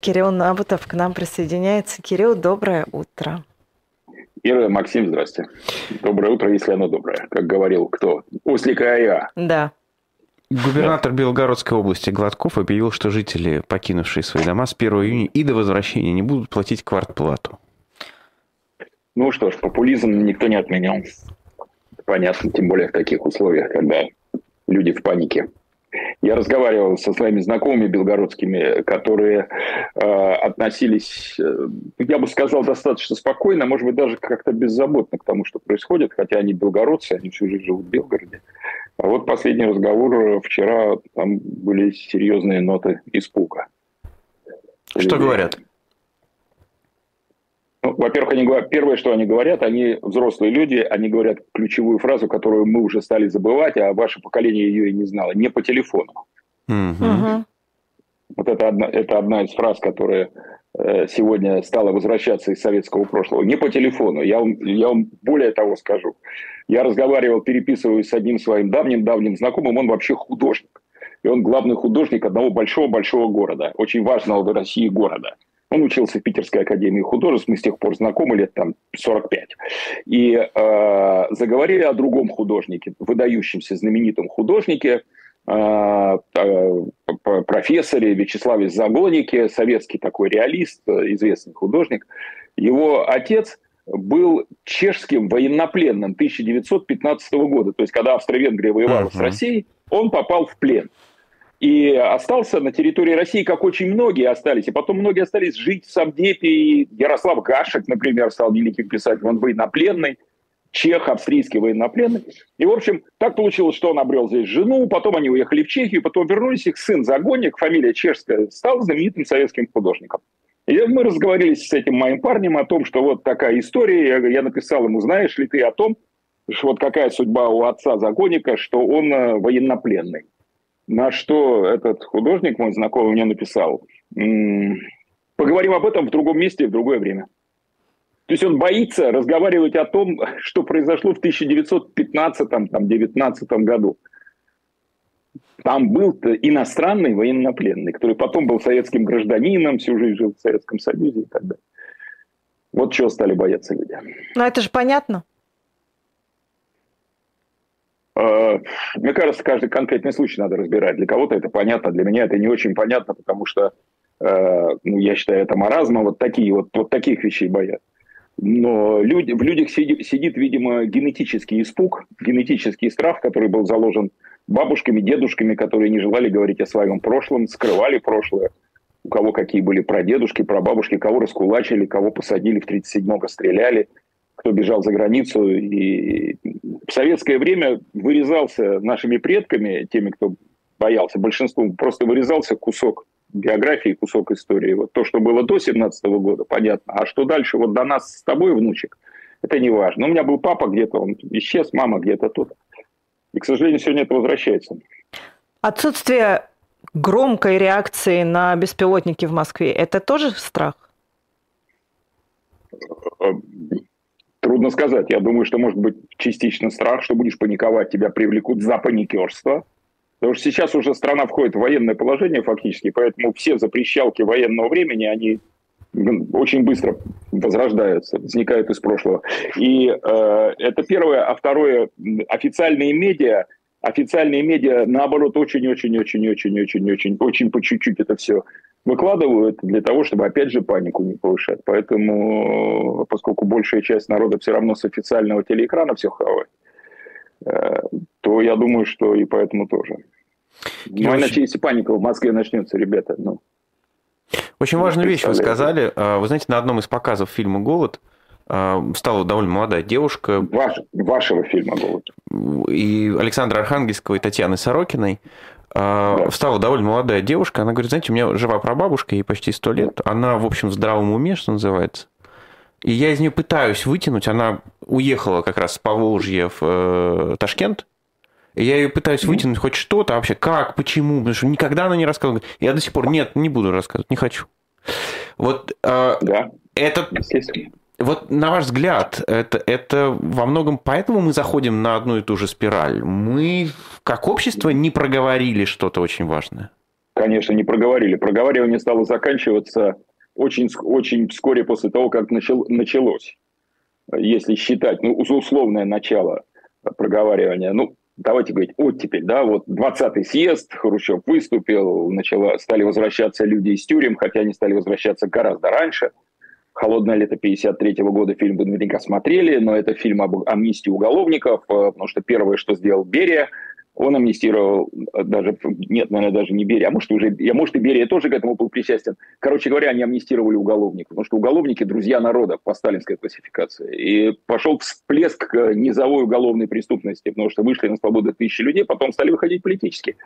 Кирилл Набутов к нам присоединяется. Кирилл, доброе утро. Ира, Максим, здрасте. Доброе утро, если оно доброе. Как говорил кто? Ослик АЯ. Да. Губернатор Белгородской области Гладков объявил, что жители, покинувшие свои дома с 1 июня и до возвращения не будут платить квартплату. Ну что ж, популизм никто не отменял. Понятно, тем более в таких условиях, когда люди в панике. Я разговаривал со своими знакомыми белгородскими, которые э, относились, э, я бы сказал, достаточно спокойно, может быть, даже как-то беззаботно к тому, что происходит, хотя они белгородцы, они всю жизнь живут в Белгороде. А вот последний разговор вчера, там были серьезные ноты испуга. Что Людей. говорят? Ну, во-первых, они говорят, первое, что они говорят, они взрослые люди, они говорят ключевую фразу, которую мы уже стали забывать, а ваше поколение ее и не знало. Не по телефону. Угу. Вот это одна, это одна из фраз, которая э, сегодня стала возвращаться из советского прошлого. Не по телефону. Я вам, я вам более того скажу. Я разговаривал, переписываюсь с одним своим давним-давним знакомым. Он вообще художник. И он главный художник одного большого-большого города. Очень важного в России города. Он учился в Питерской академии художеств, мы с тех пор знакомы лет там 45. И э, заговорили о другом художнике, выдающемся знаменитом художнике, э, э, профессоре Вячеславе Загонике, советский такой реалист, известный художник. Его отец был чешским военнопленным 1915 года. То есть, когда Австро-Венгрия воевала uh-huh. с Россией, он попал в плен и остался на территории России, как очень многие остались. И потом многие остались жить в Савдепе. И Ярослав Гашек, например, стал великим писателем. Он военнопленный, чех, австрийский военнопленный. И, в общем, так получилось, что он обрел здесь жену, потом они уехали в Чехию, потом вернулись, их сын Загонник, фамилия чешская, стал знаменитым советским художником. И мы разговорились с этим моим парнем о том, что вот такая история. Я, я написал ему, знаешь ли ты о том, что вот какая судьба у отца Загонника, что он э, военнопленный. На что этот художник, мой знакомый, мне написал, поговорим об этом в другом месте в другое время. То есть он боится разговаривать о том, что произошло в 1915-19 году. Там был иностранный военнопленный, который потом был советским гражданином, всю жизнь жил в Советском Союзе и так далее. Вот чего стали бояться люди. Ну, это же понятно. Э, мне кажется, каждый конкретный случай надо разбирать. Для кого-то это понятно, для меня это не очень понятно, потому что, э, ну, я считаю, это маразма, вот такие вот, вот таких вещей боят. Но люди, в людях сидит, сидит, видимо, генетический испуг, генетический страх, который был заложен бабушками, дедушками, которые не желали говорить о своем прошлом, скрывали прошлое. У кого какие были прадедушки, прабабушки, кого раскулачили, кого посадили в 37-го, стреляли – кто бежал за границу. И в советское время вырезался нашими предками, теми, кто боялся, большинством просто вырезался кусок биографии, кусок истории. Вот то, что было до 17 года, понятно. А что дальше, вот до нас с тобой, внучек, это не важно. У меня был папа где-то, он исчез, мама где-то тут. И, к сожалению, сегодня это возвращается. Отсутствие громкой реакции на беспилотники в Москве – это тоже страх? Трудно сказать. Я думаю, что может быть частично страх, что будешь паниковать, тебя привлекут за паникерство. Потому что сейчас уже страна входит в военное положение фактически, поэтому все запрещалки военного времени, они очень быстро возрождаются, возникают из прошлого. И э, это первое. А второе, официальные медиа, официальные медиа, наоборот, очень-очень-очень-очень-очень-очень, очень по чуть-чуть это все выкладывают для того, чтобы, опять же, панику не повышать. Поэтому, поскольку большая часть народа все равно с официального телеэкрана все хавает, э, то я думаю, что и поэтому тоже. Ну, иначе, если паника в Москве начнется, ребята, ну... Очень важную вещь вы сказали. А, вы знаете, на одном из показов фильма «Голод» а, стала довольно молодая девушка. Ваш, вашего фильма «Голод». И Александра Архангельского, и Татьяны Сорокиной. А, да. Встала довольно молодая девушка, она говорит, знаете, у меня жива прабабушка, ей почти сто лет, она, в общем, в здравом уме, что называется. И я из нее пытаюсь вытянуть, она уехала как раз с Поволжья в э, Ташкент, и я ее пытаюсь вытянуть хоть что-то, а вообще как, почему, потому что никогда она не рассказывала. Я до сих пор, нет, не буду рассказывать, не хочу. Вот э, да. это вот на ваш взгляд, это, это во многом поэтому мы заходим на одну и ту же спираль? Мы как общество не проговорили что-то очень важное? Конечно, не проговорили. Проговаривание стало заканчиваться очень, очень вскоре после того, как начал, началось. Если считать, ну, условное начало проговаривания. Ну, давайте говорить оттепель, да, вот 20-й съезд, Хрущев выступил, начало, стали возвращаться люди из тюрем, хотя они стали возвращаться гораздо раньше. «Холодное лето» 53 -го года фильм вы наверняка смотрели, но это фильм об амнистии уголовников, э, потому что первое, что сделал Берия – он амнистировал э, даже, нет, наверное, даже не Берия, а может, уже, я, может и Берия тоже к этому был причастен. Короче говоря, они амнистировали уголовников, потому что уголовники – друзья народа по сталинской классификации. И пошел всплеск низовой уголовной преступности, потому что вышли на свободу тысячи людей, потом стали выходить политически.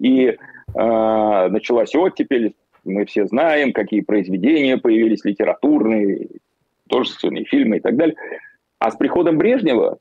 И э, началась оттепель, мы все знаем, какие произведения появились литературные, тоже фильмы и так далее. А с приходом Брежнева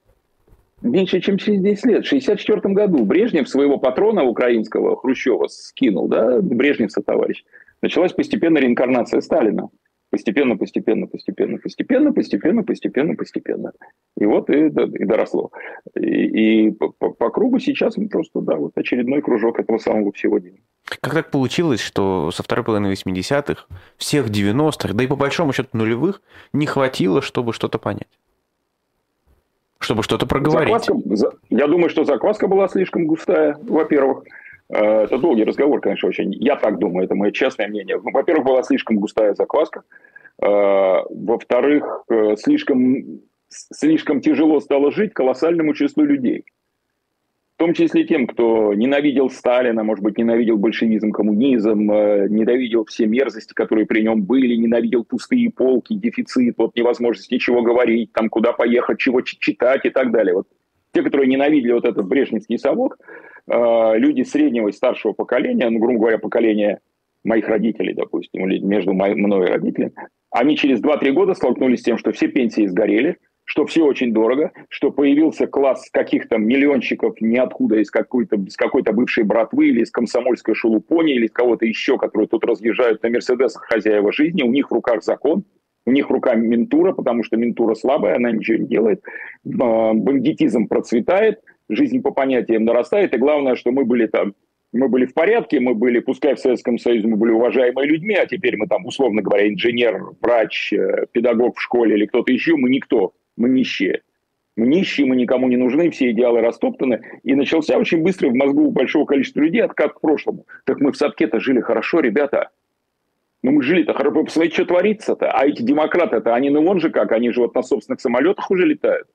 меньше, чем через 10 лет. В 1964 году Брежнев своего патрона украинского Хрущева скинул, да, Брежнев-со товарищ. Началась постепенная реинкарнация Сталина. Постепенно, постепенно, постепенно, постепенно, постепенно, постепенно, постепенно. И вот и, и доросло. И, и по, по кругу сейчас мы просто, да, вот очередной кружок этого самого всего дня. Как так получилось, что со второй половины 80-х, всех 90-х, да и по большому счету нулевых, не хватило, чтобы что-то понять? чтобы что-то проговорить. Закваска, я думаю, что закваска была слишком густая, во-первых. Э, это долгий разговор, конечно, очень. Я так думаю, это мое честное мнение. Ну, во-первых, была слишком густая закваска. Э, во-вторых, э, слишком, слишком тяжело стало жить колоссальному числу людей в том числе тем, кто ненавидел Сталина, может быть, ненавидел большевизм, коммунизм, ненавидел все мерзости, которые при нем были, ненавидел пустые полки, дефицит, вот невозможность ничего говорить, там куда поехать, чего читать и так далее. Вот те, которые ненавидели вот этот брежневский совок, э, люди среднего и старшего поколения, ну, грубо говоря, поколение моих родителей, допустим, или между мной и родителями, они через 2-3 года столкнулись с тем, что все пенсии сгорели – что все очень дорого, что появился класс каких-то миллионщиков ниоткуда из какой-то, из какой-то бывшей братвы или из комсомольской шелупони или из кого-то еще, которые тут разъезжают на Мерседесах хозяева жизни, у них в руках закон, у них рука ментура, потому что ментура слабая, она ничего не делает, а, бандитизм процветает, жизнь по понятиям нарастает, и главное, что мы были там мы были в порядке, мы были, пускай в Советском Союзе мы были уважаемые людьми, а теперь мы там, условно говоря, инженер, врач, э, педагог в школе или кто-то еще, мы никто мы нищие. Мы нищие, мы никому не нужны, все идеалы растоптаны. И начался очень быстро в мозгу большого количества людей откат к прошлому. Так мы в Садке-то жили хорошо, ребята. Ну мы жили-то хорошо. Посмотрите, что творится-то. А эти демократы-то, они ну вон же как, они же вот на собственных самолетах уже летают.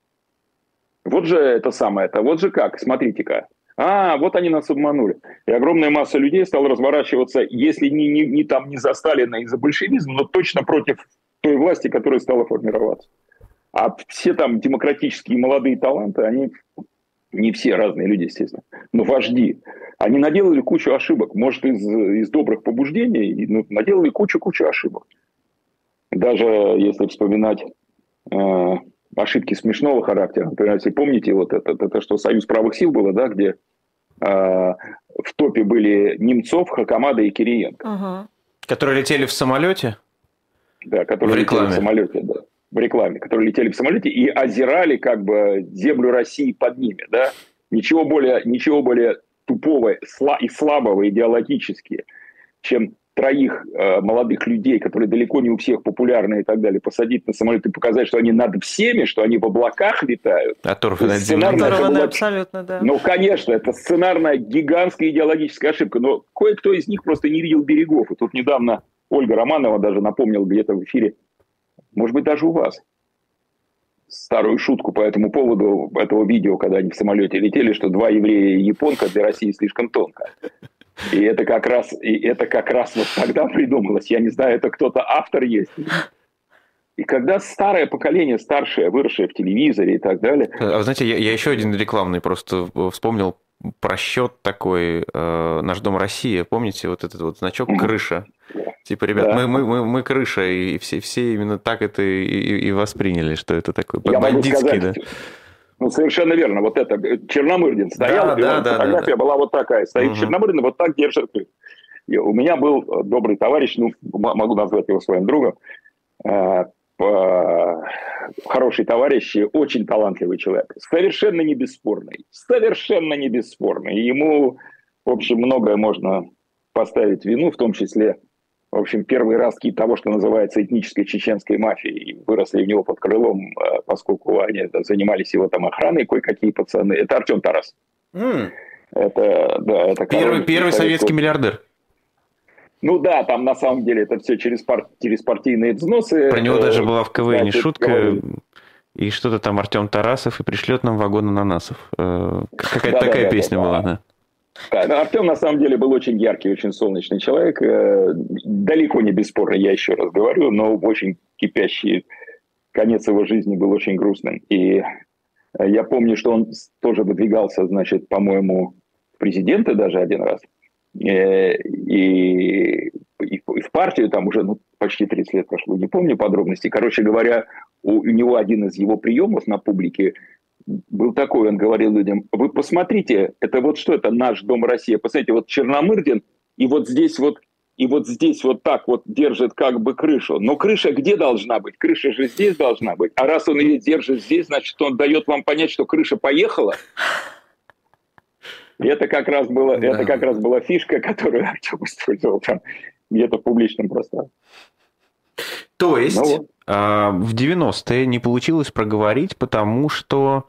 Вот же это самое-то, вот же как, смотрите-ка. А, вот они нас обманули. И огромная масса людей стала разворачиваться, если не, не, не там не за Сталина и за большевизм, но точно против той власти, которая стала формироваться. А все там демократические молодые таланты, они не все разные люди, естественно, но вожди, они наделали кучу ошибок. Может, из, из добрых побуждений, но наделали кучу-кучу ошибок. Даже если вспоминать э, ошибки смешного характера. Например, если помните, вот это, это что Союз правых сил было, да, где э, в топе были Немцов, Хакамада и Кириенко. Угу. Которые летели в самолете? Да, которые в летели в самолете, да в рекламе, которые летели в самолете и озирали как бы землю России под ними, да, ничего более, ничего более тупого и слабого идеологически, чем троих э, молодых людей, которые далеко не у всех популярны и так далее, посадить на самолет и показать, что они над всеми, что они в облаках летают. Оторваны над землей. абсолютно, да. Ну, конечно, это сценарная гигантская идеологическая ошибка, но кое-кто из них просто не видел берегов. И тут недавно Ольга Романова даже напомнила где-то в эфире может быть, даже у вас. Старую шутку по этому поводу этого видео, когда они в самолете летели, что два еврея и японка для России слишком тонко. И это как раз, и это как раз вот тогда придумалось. Я не знаю, это кто-то автор есть. И когда старое поколение, старшее, выросшее в телевизоре и так далее... А знаете, я, я еще один рекламный просто вспомнил просчет такой, э, наш Дом России, помните, вот этот вот значок крыша? Типа, ребят, да. мы, мы, мы, мы крыша, и все, все именно так это и, и, и восприняли, что это такое Я бандитский, да? Ну, совершенно верно. Вот это Черномырдин стоял, да, и да, да, фотография да, да. была вот такая. Стоит угу. Черномырдин, вот так держит. И у меня был добрый товарищ, ну, могу назвать его своим другом, э, хороший товарищ, очень талантливый человек. Совершенно не бесспорный. Совершенно не бесспорный. Ему, в общем, многое можно поставить вину, в том числе, в общем, первые ростки того, что называется этнической чеченской мафией, выросли у него под крылом, э, поскольку они занимались его там охраной, кое-какие пацаны. Это Артем Тарас. Mm. Это, да, это первый, первый советский миллиардер. Ну да, там на самом деле это все через, пар... через партийные взносы. Про него даже была в КВН шутка. И что-то там Артем Тарасов и пришлет нам вагон ананасов. Э, какая-то да, такая да, песня да, была, да. Да, ну, Артем на самом деле был очень яркий, очень солнечный человек. Э, далеко не бесспорно, я еще раз говорю, но очень кипящий конец его жизни был очень грустным. И я помню, что он тоже выдвигался, значит, по-моему, президенты даже один раз – Э, и, и, в партию там уже ну, почти 30 лет прошло, не помню подробностей. Короче говоря, у, у него один из его приемов на публике был такой, он говорил людям, вы посмотрите, это вот что это наш Дом России, посмотрите, вот Черномырдин, и вот здесь вот и вот здесь вот так вот держит как бы крышу. Но крыша где должна быть? Крыша же здесь должна быть. А раз он ее держит здесь, значит, он дает вам понять, что крыша поехала. И это как раз было, да. это как раз была фишка, которую Артем использовал там где-то в публичном пространстве. То есть ну, вот. А, в 90-е не получилось проговорить, потому что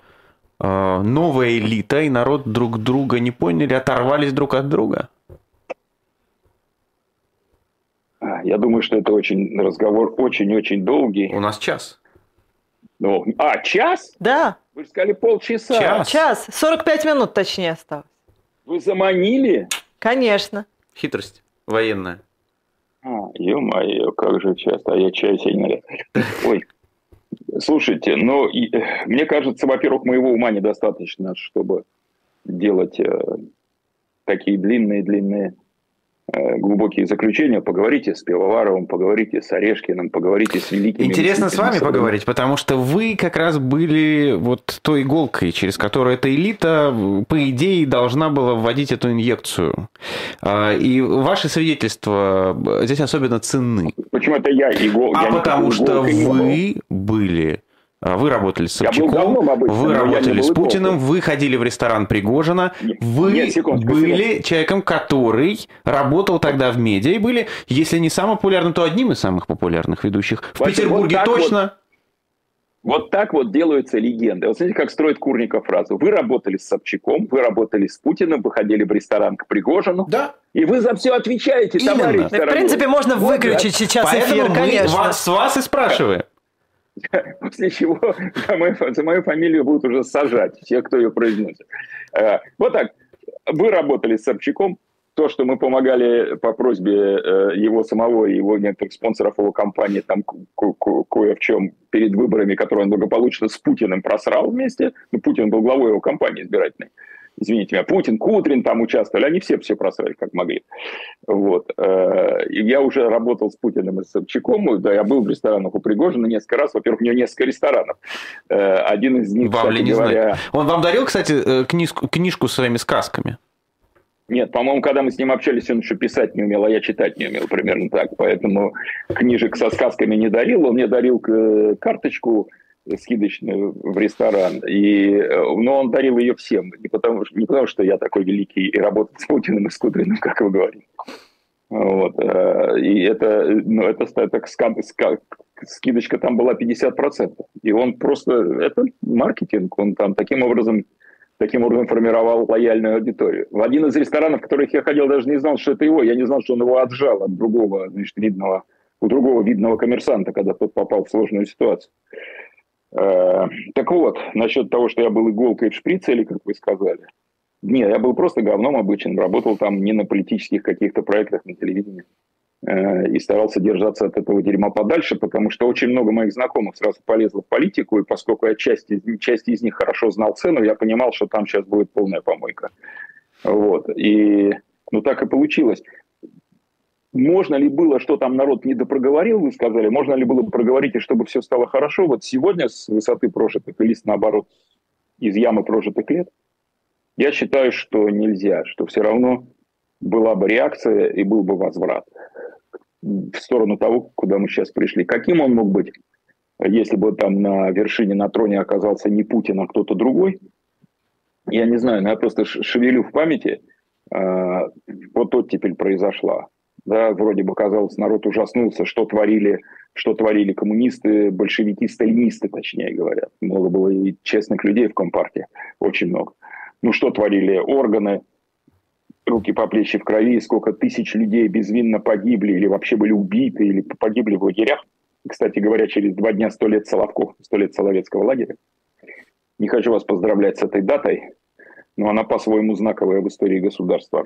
а, новая элита и народ друг друга не поняли, оторвались друг от друга? А, я думаю, что это очень разговор очень-очень долгий. У нас час. Ну, а, час? Да. Вы же сказали полчаса. Час. Час. 45 минут точнее осталось. Вы заманили? Конечно. Хитрость военная. А, ё-моё, как же часто, а я чай сегодня... Ой, слушайте, ну, и, мне кажется, во-первых, моего ума недостаточно, чтобы делать э, такие длинные-длинные Э, глубокие заключения, поговорите с Пивоваровым, поговорите с Орешкиным, поговорите с великими... Интересно с вами поговорить, потому что вы как раз были вот той иголкой, через которую эта элита, по идее, должна была вводить эту инъекцию. А, и ваши свидетельства здесь особенно ценны. Почему это я иголка? А я потому что вы были вы работали с Собчаком, вы работали с Путиным, вы ходили в ресторан Пригожина, нет, вы нет, секундочку, были секундочку. человеком, который работал тогда в медиа и были, если не самым популярным, то одним из самых популярных ведущих. В Вася, Петербурге вот точно. Вот, вот так вот делаются легенды. Вот смотрите, как строит Курников фразу. Вы работали с Собчаком, вы работали с Путиным, вы ходили в ресторан к Пригожину. Да. И вы за все отвечаете, Именно. товарищ. В принципе, можно вот, выключить да. сейчас Поэтому эфир, конечно. Вас, с вас и спрашиваем. после чего за мою, за мою фамилию будут уже сажать все, кто ее произносит. Э, вот так. Вы работали с Собчаком. То, что мы помогали по просьбе э, его самого и его некоторых спонсоров его компании там кое в чем перед выборами, которые он благополучно с Путиным просрал вместе. Ну, Путин был главой его компании избирательной извините меня, Путин, Кудрин там участвовали, они все все просрали, как могли. Вот. Э, и я уже работал с Путиным и с Собчаком, да, я был в ресторанах у Пригожина несколько раз, во-первых, у него несколько ресторанов. Э, один из них, вам кстати не говоря... Он вам дарил, кстати, э, книжку, книжку с своими сказками? Нет, по-моему, когда мы с ним общались, он еще писать не умел, а я читать не умел, примерно так. Поэтому книжек со сказками не дарил. Он мне дарил карточку скидочную в ресторан. И, э, но он дарил ее всем. Не потому, не потому, что я такой великий и работал с Путиным и с Кудриным, как вы говорите. Вот. Э, и это, ну, это так, скидочка там была 50%. И он просто... Это маркетинг. Он там таким образом таким образом формировал лояльную аудиторию. В один из ресторанов, в которых я ходил, даже не знал, что это его. Я не знал, что он его отжал от другого, значит, видного, у другого видного коммерсанта, когда тот попал в сложную ситуацию. Э, так вот, насчет того, что я был иголкой в шприце, или как вы сказали. Нет, я был просто говном обычным, работал там не на политических каких-то проектах на телевидении. Э, и старался держаться от этого дерьма подальше, потому что очень много моих знакомых сразу полезло в политику, и поскольку я часть, часть из них хорошо знал цену, я понимал, что там сейчас будет полная помойка. Вот. И ну так и получилось. Можно ли было, что там народ не допроговорил, вы сказали, можно ли было проговорить, и чтобы все стало хорошо? Вот сегодня с высоты прожитых, или наоборот, из ямы прожитых лет, я считаю, что нельзя, что все равно была бы реакция и был бы возврат в сторону того, куда мы сейчас пришли. Каким он мог быть, если бы там на вершине, на троне оказался не Путин, а кто-то другой? Я не знаю, но я просто шевелю в памяти – э, вот оттепель произошла. Да, вроде бы казалось, народ ужаснулся, что творили, что творили коммунисты, большевики, сталинисты, точнее говоря. Много было и честных людей в Компартии, очень много. Ну, что творили органы, руки по плечи в крови, сколько тысяч людей безвинно погибли или вообще были убиты, или погибли в лагерях. Кстати говоря, через два дня сто лет Соловков, сто лет Соловецкого лагеря. Не хочу вас поздравлять с этой датой, но она по-своему знаковая в истории государства.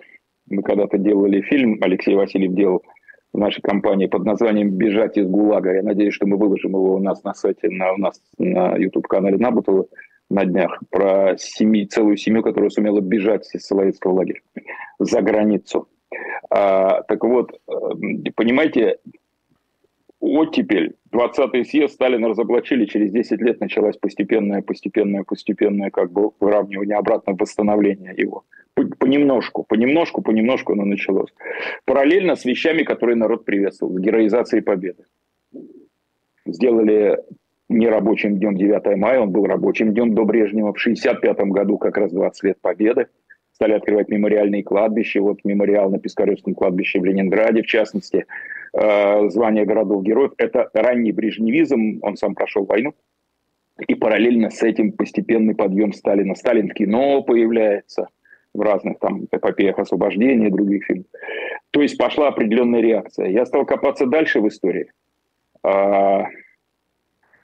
Мы когда-то делали фильм, Алексей Васильев делал в нашей компании под названием «Бежать из ГУЛАГа». Я надеюсь, что мы выложим его у нас на сайте, на, у нас на YouTube-канале Набутова на днях, про семьи, целую семью, которая сумела бежать из Соловецкого лагеря за границу. А, так вот, э, понимаете, оттепель, 20-й съезд Сталина разоблачили, через 10 лет началась постепенное, постепенное, постепенное как бы выравнивание, обратно восстановление его. Понемножку, понемножку, понемножку оно началось. Параллельно с вещами, которые народ приветствовал, с героизацией победы. Сделали не рабочим днем 9 мая, он был рабочим днем до Брежнева. В 1965 году как раз 20 лет победы стали открывать мемориальные кладбища. Вот мемориал на Пискаревском кладбище в Ленинграде, в частности, э, звание городов-героев. Это ранний брежневизм, он сам прошел войну. И параллельно с этим постепенный подъем Сталина. Сталин в кино появляется в разных там эпопеях освобождения других фильмов. То есть пошла определенная реакция. Я стал копаться дальше в истории. А,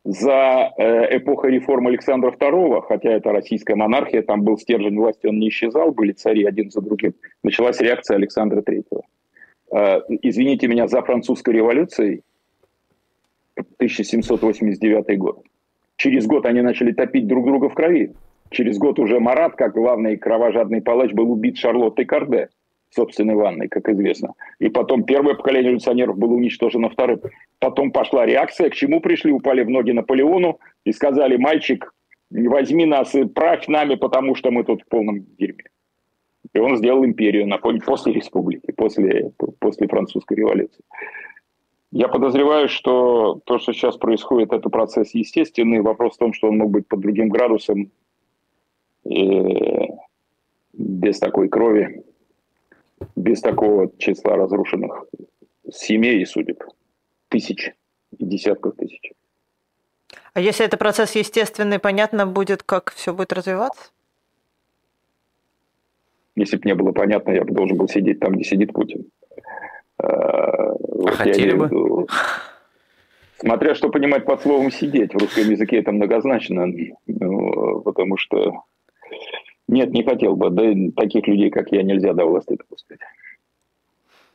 за э, эпохой реформ Александра II, хотя это российская монархия, там был стержень власти, он не исчезал, были цари один за другим, началась реакция Александра III. Э, извините меня, за французской революцией 1789 год. Через год они начали топить друг друга в крови. Через год уже Марат, как главный кровожадный палач, был убит Шарлоттой Карде собственной ванной, как известно. И потом первое поколение революционеров было уничтожено вторым. Потом пошла реакция, к чему пришли, упали в ноги Наполеону и сказали, мальчик, возьми нас и правь нами, потому что мы тут в полном дерьме. И он сделал империю на после республики, после, после французской революции. Я подозреваю, что то, что сейчас происходит, это процесс естественный. Вопрос в том, что он мог быть под другим градусом, и без такой крови без такого числа разрушенных семей и судеб. Тысяч и десятков тысяч. А если это процесс естественный, понятно будет, как все будет развиваться? Если бы не было понятно, я бы должен был сидеть там, где сидит Путин. А, а хотели бы? Виду, смотря что понимать под словом «сидеть». В русском языке это многозначно, ну, потому что нет, не хотел бы. Да таких людей, как я, нельзя до власти допускать.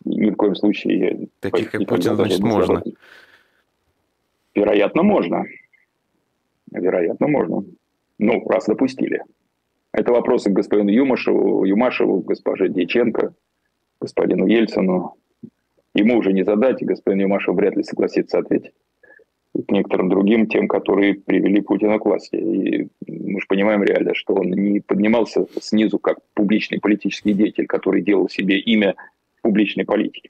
Ни в коем случае. Таких, как Путин, значит, можно. Вероятно, можно. Вероятно, можно. Ну, раз допустили. Это вопросы к господину Юмашеву, Юмашеву, госпоже Дьяченко, господину Ельцину. Ему уже не задать, и господин Юмашев вряд ли согласится ответить к некоторым другим, тем, которые привели Путина к власти. И мы же понимаем реально, что он не поднимался снизу как публичный политический деятель, который делал себе имя публичной политике.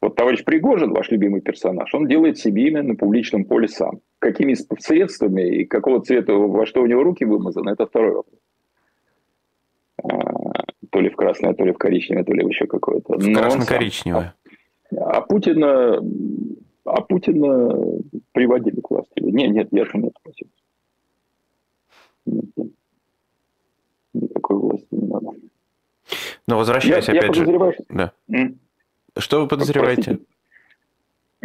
Вот товарищ Пригожин, ваш любимый персонаж, он делает себе имя на публичном поле сам. Какими средствами и какого цвета, во что у него руки вымазаны, это второй вопрос. То ли в красное, то ли в коричневое, то ли еще какое-то. В красно-коричневое. А, а Путина а Путина приводили к власти. Нет, нет, я же не против. Нет, нет. Никакой власти не надо. Но возвращаясь я, опять я же... Что... Да. М? Что вы подозреваете? Простите.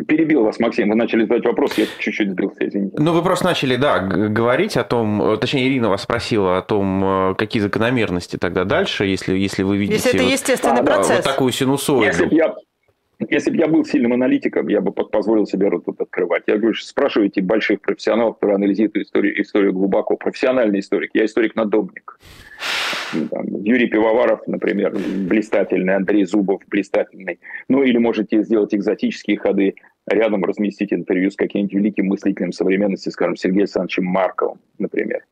Перебил вас, Максим, вы начали задать вопрос, я чуть-чуть сбился, извините. Ну, вы просто начали, да, говорить о том, точнее, Ирина вас спросила о том, э, какие закономерности тогда дальше, если, если вы видите... Если это вот, естественный а, процесс. Вот такую синусоиду. Если бы я, если бы я был сильным аналитиком, я бы позволил себе рот тут открывать. Я говорю, спрашивайте больших профессионалов, которые анализируют историю, историю глубоко. Профессиональный историк. Я историк-надомник. Ну, там, Юрий Пивоваров, например, блистательный, Андрей Зубов блистательный. Ну или можете сделать экзотические ходы, рядом разместить интервью с каким-нибудь великим мыслителем современности, скажем, Сергеем Александровичем Марковым, например.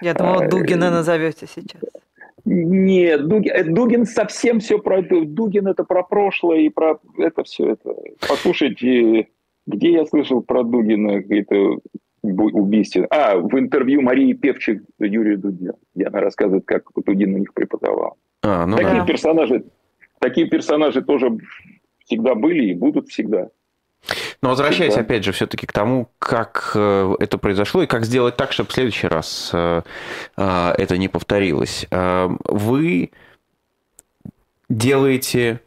Я думала, а, Дугина назовете сейчас. Нет, Дугин, Дугин совсем все про... Дугин это про прошлое и про это все. Это. Послушайте, где я слышал про Дугина какие-то убийства? А, в интервью Марии Певчик Юрию Дудя. Где она рассказывает, как Дугин у них преподавал. А, ну такие, да. персонажи, такие персонажи тоже всегда были и будут всегда. Но возвращаясь, да. опять же, все-таки к тому, как э, это произошло и как сделать так, чтобы в следующий раз э, э, это не повторилось. Вы делаете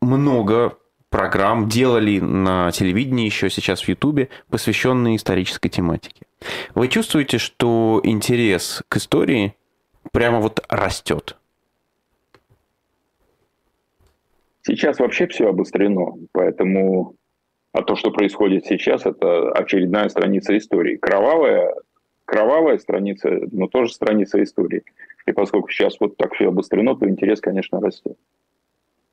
много программ, делали на телевидении еще сейчас в Ютубе, посвященные исторической тематике. Вы чувствуете, что интерес к истории прямо вот растет? Сейчас вообще все обострено, поэтому а то, что происходит сейчас, это очередная страница истории. Кровавая, кровавая страница, но тоже страница истории. И поскольку сейчас вот так все обострено, то интерес, конечно, растет.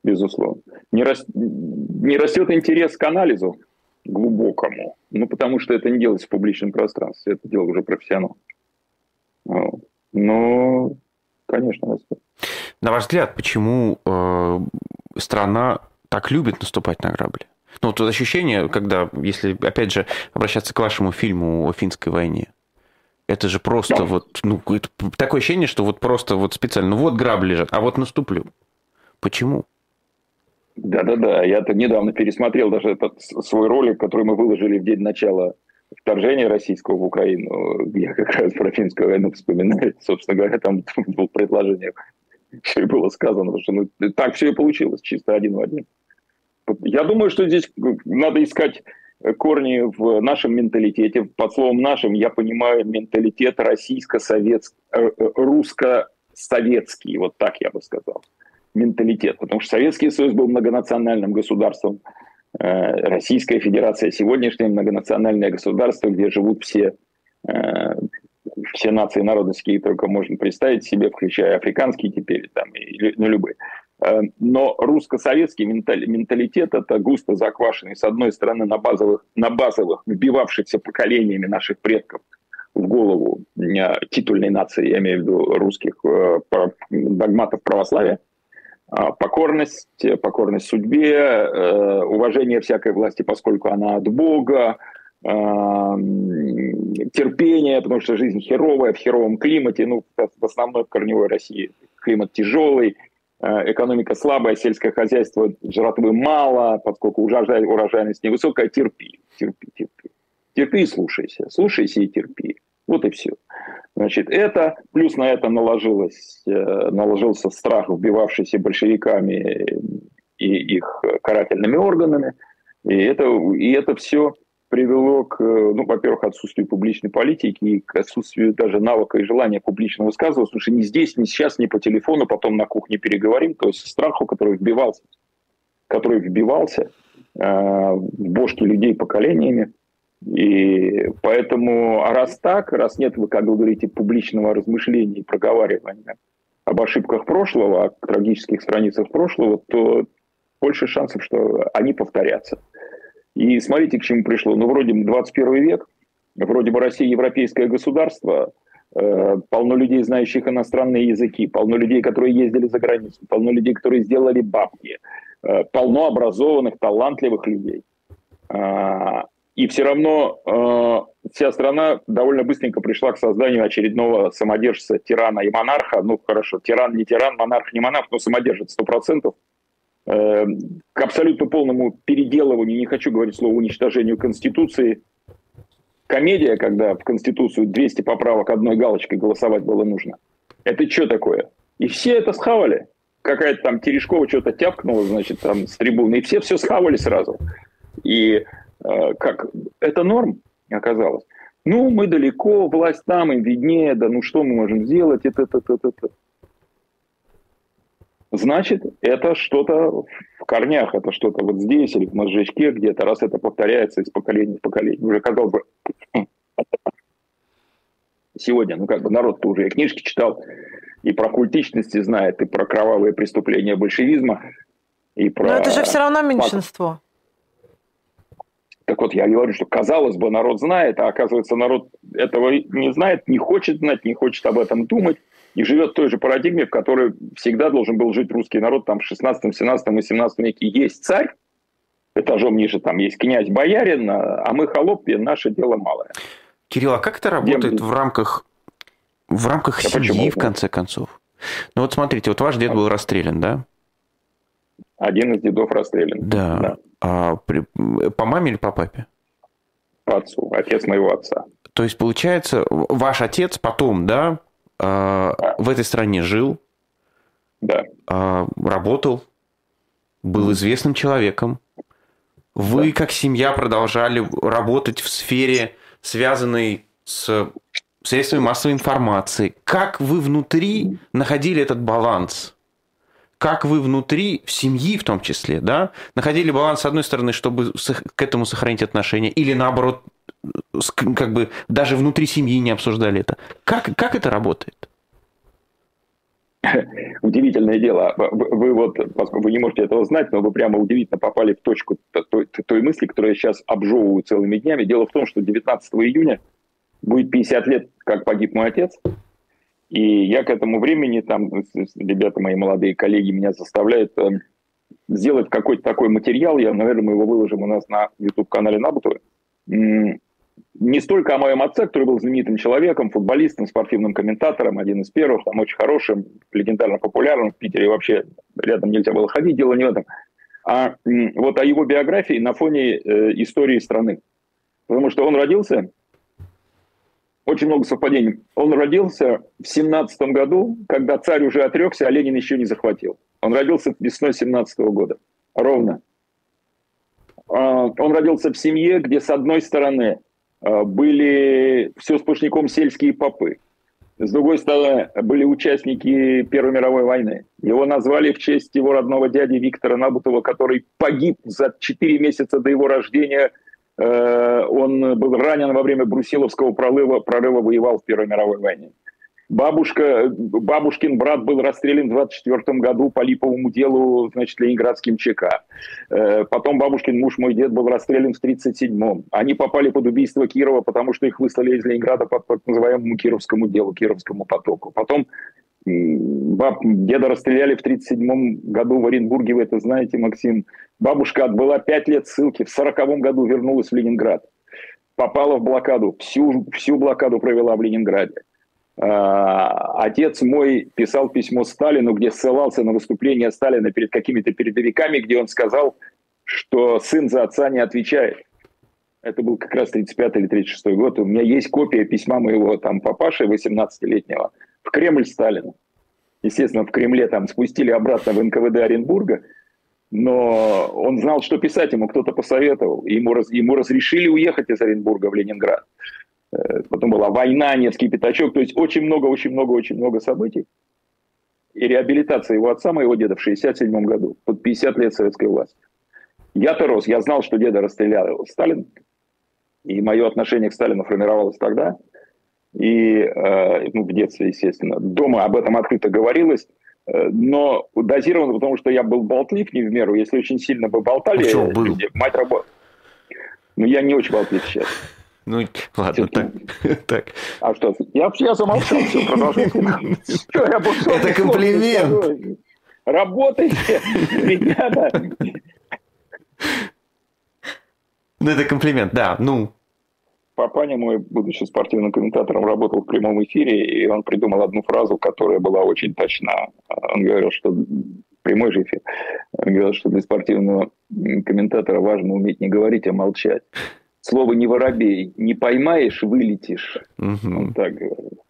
Безусловно. Не, рас... не растет интерес к анализу глубокому, ну, потому что это не делается в публичном пространстве, это дело уже профессионал. Но, конечно, растет. На ваш взгляд, почему э, страна так любит наступать на грабли? Ну, вот ощущение, когда, если, опять же, обращаться к вашему фильму о финской войне, это же просто да. вот, ну, это такое ощущение, что вот просто вот специально, ну, вот грабли лежат, а вот наступлю. Почему? Да-да-да, я-то недавно пересмотрел даже этот свой ролик, который мы выложили в день начала вторжения российского в Украину, где как раз про финскую войну вспоминаю. Собственно говоря, там было предложение, все было сказано, что ну, так все и получилось, чисто один в один. Я думаю, что здесь надо искать корни в нашем менталитете. Под словом «нашим» я понимаю менталитет российско-советский, э, э, русско-советский, вот так я бы сказал, менталитет. Потому что Советский Союз был многонациональным государством, э, Российская Федерация сегодняшнее многонациональное государство, где живут все, все нации и народности, какие только можно представить себе, включая африканские теперь, там, и, ну, любые. Э, но русско-советский менталитет – это густо заквашенный, с одной стороны, на базовых, на базовых вбивавшихся поколениями наших предков в голову э, титульной нации, я имею в виду русских э, догматов православия, покорность, покорность судьбе, уважение всякой власти, поскольку она от Бога, терпение, потому что жизнь херовая, в херовом климате, ну, в основной в корневой России климат тяжелый, Э, экономика слабая, сельское хозяйство жратвы мало, поскольку урожай, урожайность невысокая, терпи, терпи, терпи. Терпи и слушайся, слушайся и терпи. Вот и все. Значит, это, плюс на это наложилось, э, наложился страх, вбивавшийся большевиками и их карательными органами. И это, и это все привело к, ну, во-первых, отсутствию публичной политики и к отсутствию даже навыка и желания публично высказываться, потому что ни здесь, ни сейчас, ни по телефону, потом на кухне переговорим, то есть страху, который вбивался, который вбивался э, в бошки людей поколениями, и поэтому, а раз так, раз нет, вы, как вы говорите, публичного размышления и проговаривания об ошибках прошлого, о трагических страницах прошлого, то больше шансов, что они повторятся. И смотрите, к чему пришло. Ну, вроде бы 21 век, вроде бы Россия европейское государство, э, полно людей, знающих иностранные языки, полно людей, которые ездили за границу, полно людей, которые сделали бабки, э, полно образованных, талантливых людей. И все равно э, вся страна довольно быстренько пришла к созданию очередного самодержца, тирана и монарха. Ну, хорошо, тиран не тиран, монарх не монарх, но самодержец 100%. Э, к абсолютно полному переделыванию, не хочу говорить слово уничтожению Конституции. Комедия, когда в Конституцию 200 поправок одной галочкой голосовать было нужно. Это что такое? И все это схавали. Какая-то там Терешкова что-то тяпкнула, значит, там с трибуны. И все все схавали сразу. И как? Это норм оказалось. Ну, мы далеко, власть там, им виднее, да ну что мы можем сделать, это, это, это, это значит, это что-то в корнях, это что-то вот здесь или в мозжечке где-то, раз это повторяется из поколения в поколение. Уже казалось бы, сегодня, ну как бы народ-то уже и книжки читал, и про культичности знает, и про кровавые преступления большевизма, и про... Но это же все равно меньшинство. Так вот, я говорю, что казалось бы, народ знает, а оказывается, народ этого не знает, не хочет знать, не хочет об этом думать и живет в той же парадигме, в которой всегда должен был жить русский народ там в 16, 17 и 17 веке. Есть царь, этажом ниже там есть князь, боярин, а мы холопи, наше дело малое. Кирилл, а как это работает Где... в рамках, в рамках да семьи, почему? в конце концов? Ну вот смотрите, вот ваш дед был расстрелян, да? Один из дедов расстрелян. Да. да. А при... по маме или по папе? По отцу. Отец моего отца. То есть, получается, ваш отец потом, да, да. в этой стране жил, да. работал, был известным человеком. Вы, да. как семья, продолжали работать в сфере, связанной с средствами массовой информации. Как вы внутри находили этот баланс? Как вы внутри, в семьи в том числе, да, находили баланс, с одной стороны, чтобы к этому сохранить отношения, или наоборот, как бы даже внутри семьи не обсуждали это. Как, как это работает? Удивительное дело. Вы вот, вы не можете этого знать, но вы прямо удивительно попали в точку той, той мысли, которую я сейчас обжевываю целыми днями. Дело в том, что 19 июня будет 50 лет, как погиб мой отец. И я к этому времени, там, ребята мои молодые коллеги меня заставляют э, сделать какой-то такой материал. Я, наверное, мы его выложим у нас на YouTube-канале Набутова не столько о моем отце, который был знаменитым человеком, футболистом, спортивным комментатором, один из первых, там очень хорошим, легендарно популярным в Питере вообще рядом нельзя было ходить, дело не в этом, а вот о его биографии на фоне э, истории страны. Потому что он родился, очень много совпадений, он родился в 17 году, когда царь уже отрекся, а Ленин еще не захватил. Он родился весной 17 года, ровно. А, он родился в семье, где с одной стороны Э, были все сплошняком сельские попы. С другой стороны, были участники Первой мировой войны. Его назвали в честь его родного дяди Виктора Набутова, который погиб за 4 месяца до его рождения. Э, он был ранен во время Брусиловского прорыва, прорыва воевал в Первой мировой войне. Бабушка, бабушкин брат был расстрелян в 24 году по липовому делу, значит, ленинградским ЧК. Э, потом бабушкин муж, мой дед, был расстрелян в 37-м. Они попали под убийство Кирова, потому что их выслали из Ленинграда по так называемому Кировскому делу, Кировскому потоку. Потом баб, деда расстреляли в 37 году в Оренбурге, вы это знаете, Максим. Бабушка отбыла 5 лет ссылки, в 40 году вернулась в Ленинград. Попала в блокаду, всю, всю блокаду провела в Ленинграде. А, отец мой писал письмо Сталину, где ссылался на выступление Сталина перед какими-то передовиками, где он сказал, что сын за отца не отвечает. Это был как раз 35 или 36 год. У меня есть копия письма моего там папаши 18-летнего в Кремль Сталину. Естественно, в Кремле там спустили обратно в НКВД Оренбурга, но он знал, что писать ему кто-то посоветовал. Ему, ему разрешили уехать из Оренбурга в Ленинград. Э, потом была война, Невский пятачок, то есть очень много, очень много, очень много событий. И реабилитация его отца, моего деда, в 67 году, под 50 лет советской власти. Я-то рос, я знал, что деда расстрелял Сталин, и мое отношение к Сталину формировалось тогда, и э, ну, в детстве, естественно. Дома об этом открыто говорилось, э, но дозировано, потому что я был болтлив не в меру. Если очень сильно бы болтали, а был? мать работала. Ну, я не очень болтлив сейчас. Ну, ладно, так. так. А что? Я, я замолчал, все, продолжайте. Это комплимент. Работайте, ребята. Ну, это комплимент, да, ну. Папаня мой, будучи спортивным комментатором, работал в прямом эфире, и он придумал одну фразу, которая была очень точна. Он говорил, что прямой же эфир. Он говорил, что для спортивного комментатора важно уметь не говорить, а молчать слово «не воробей» не поймаешь, вылетишь. Угу. Он так говорил.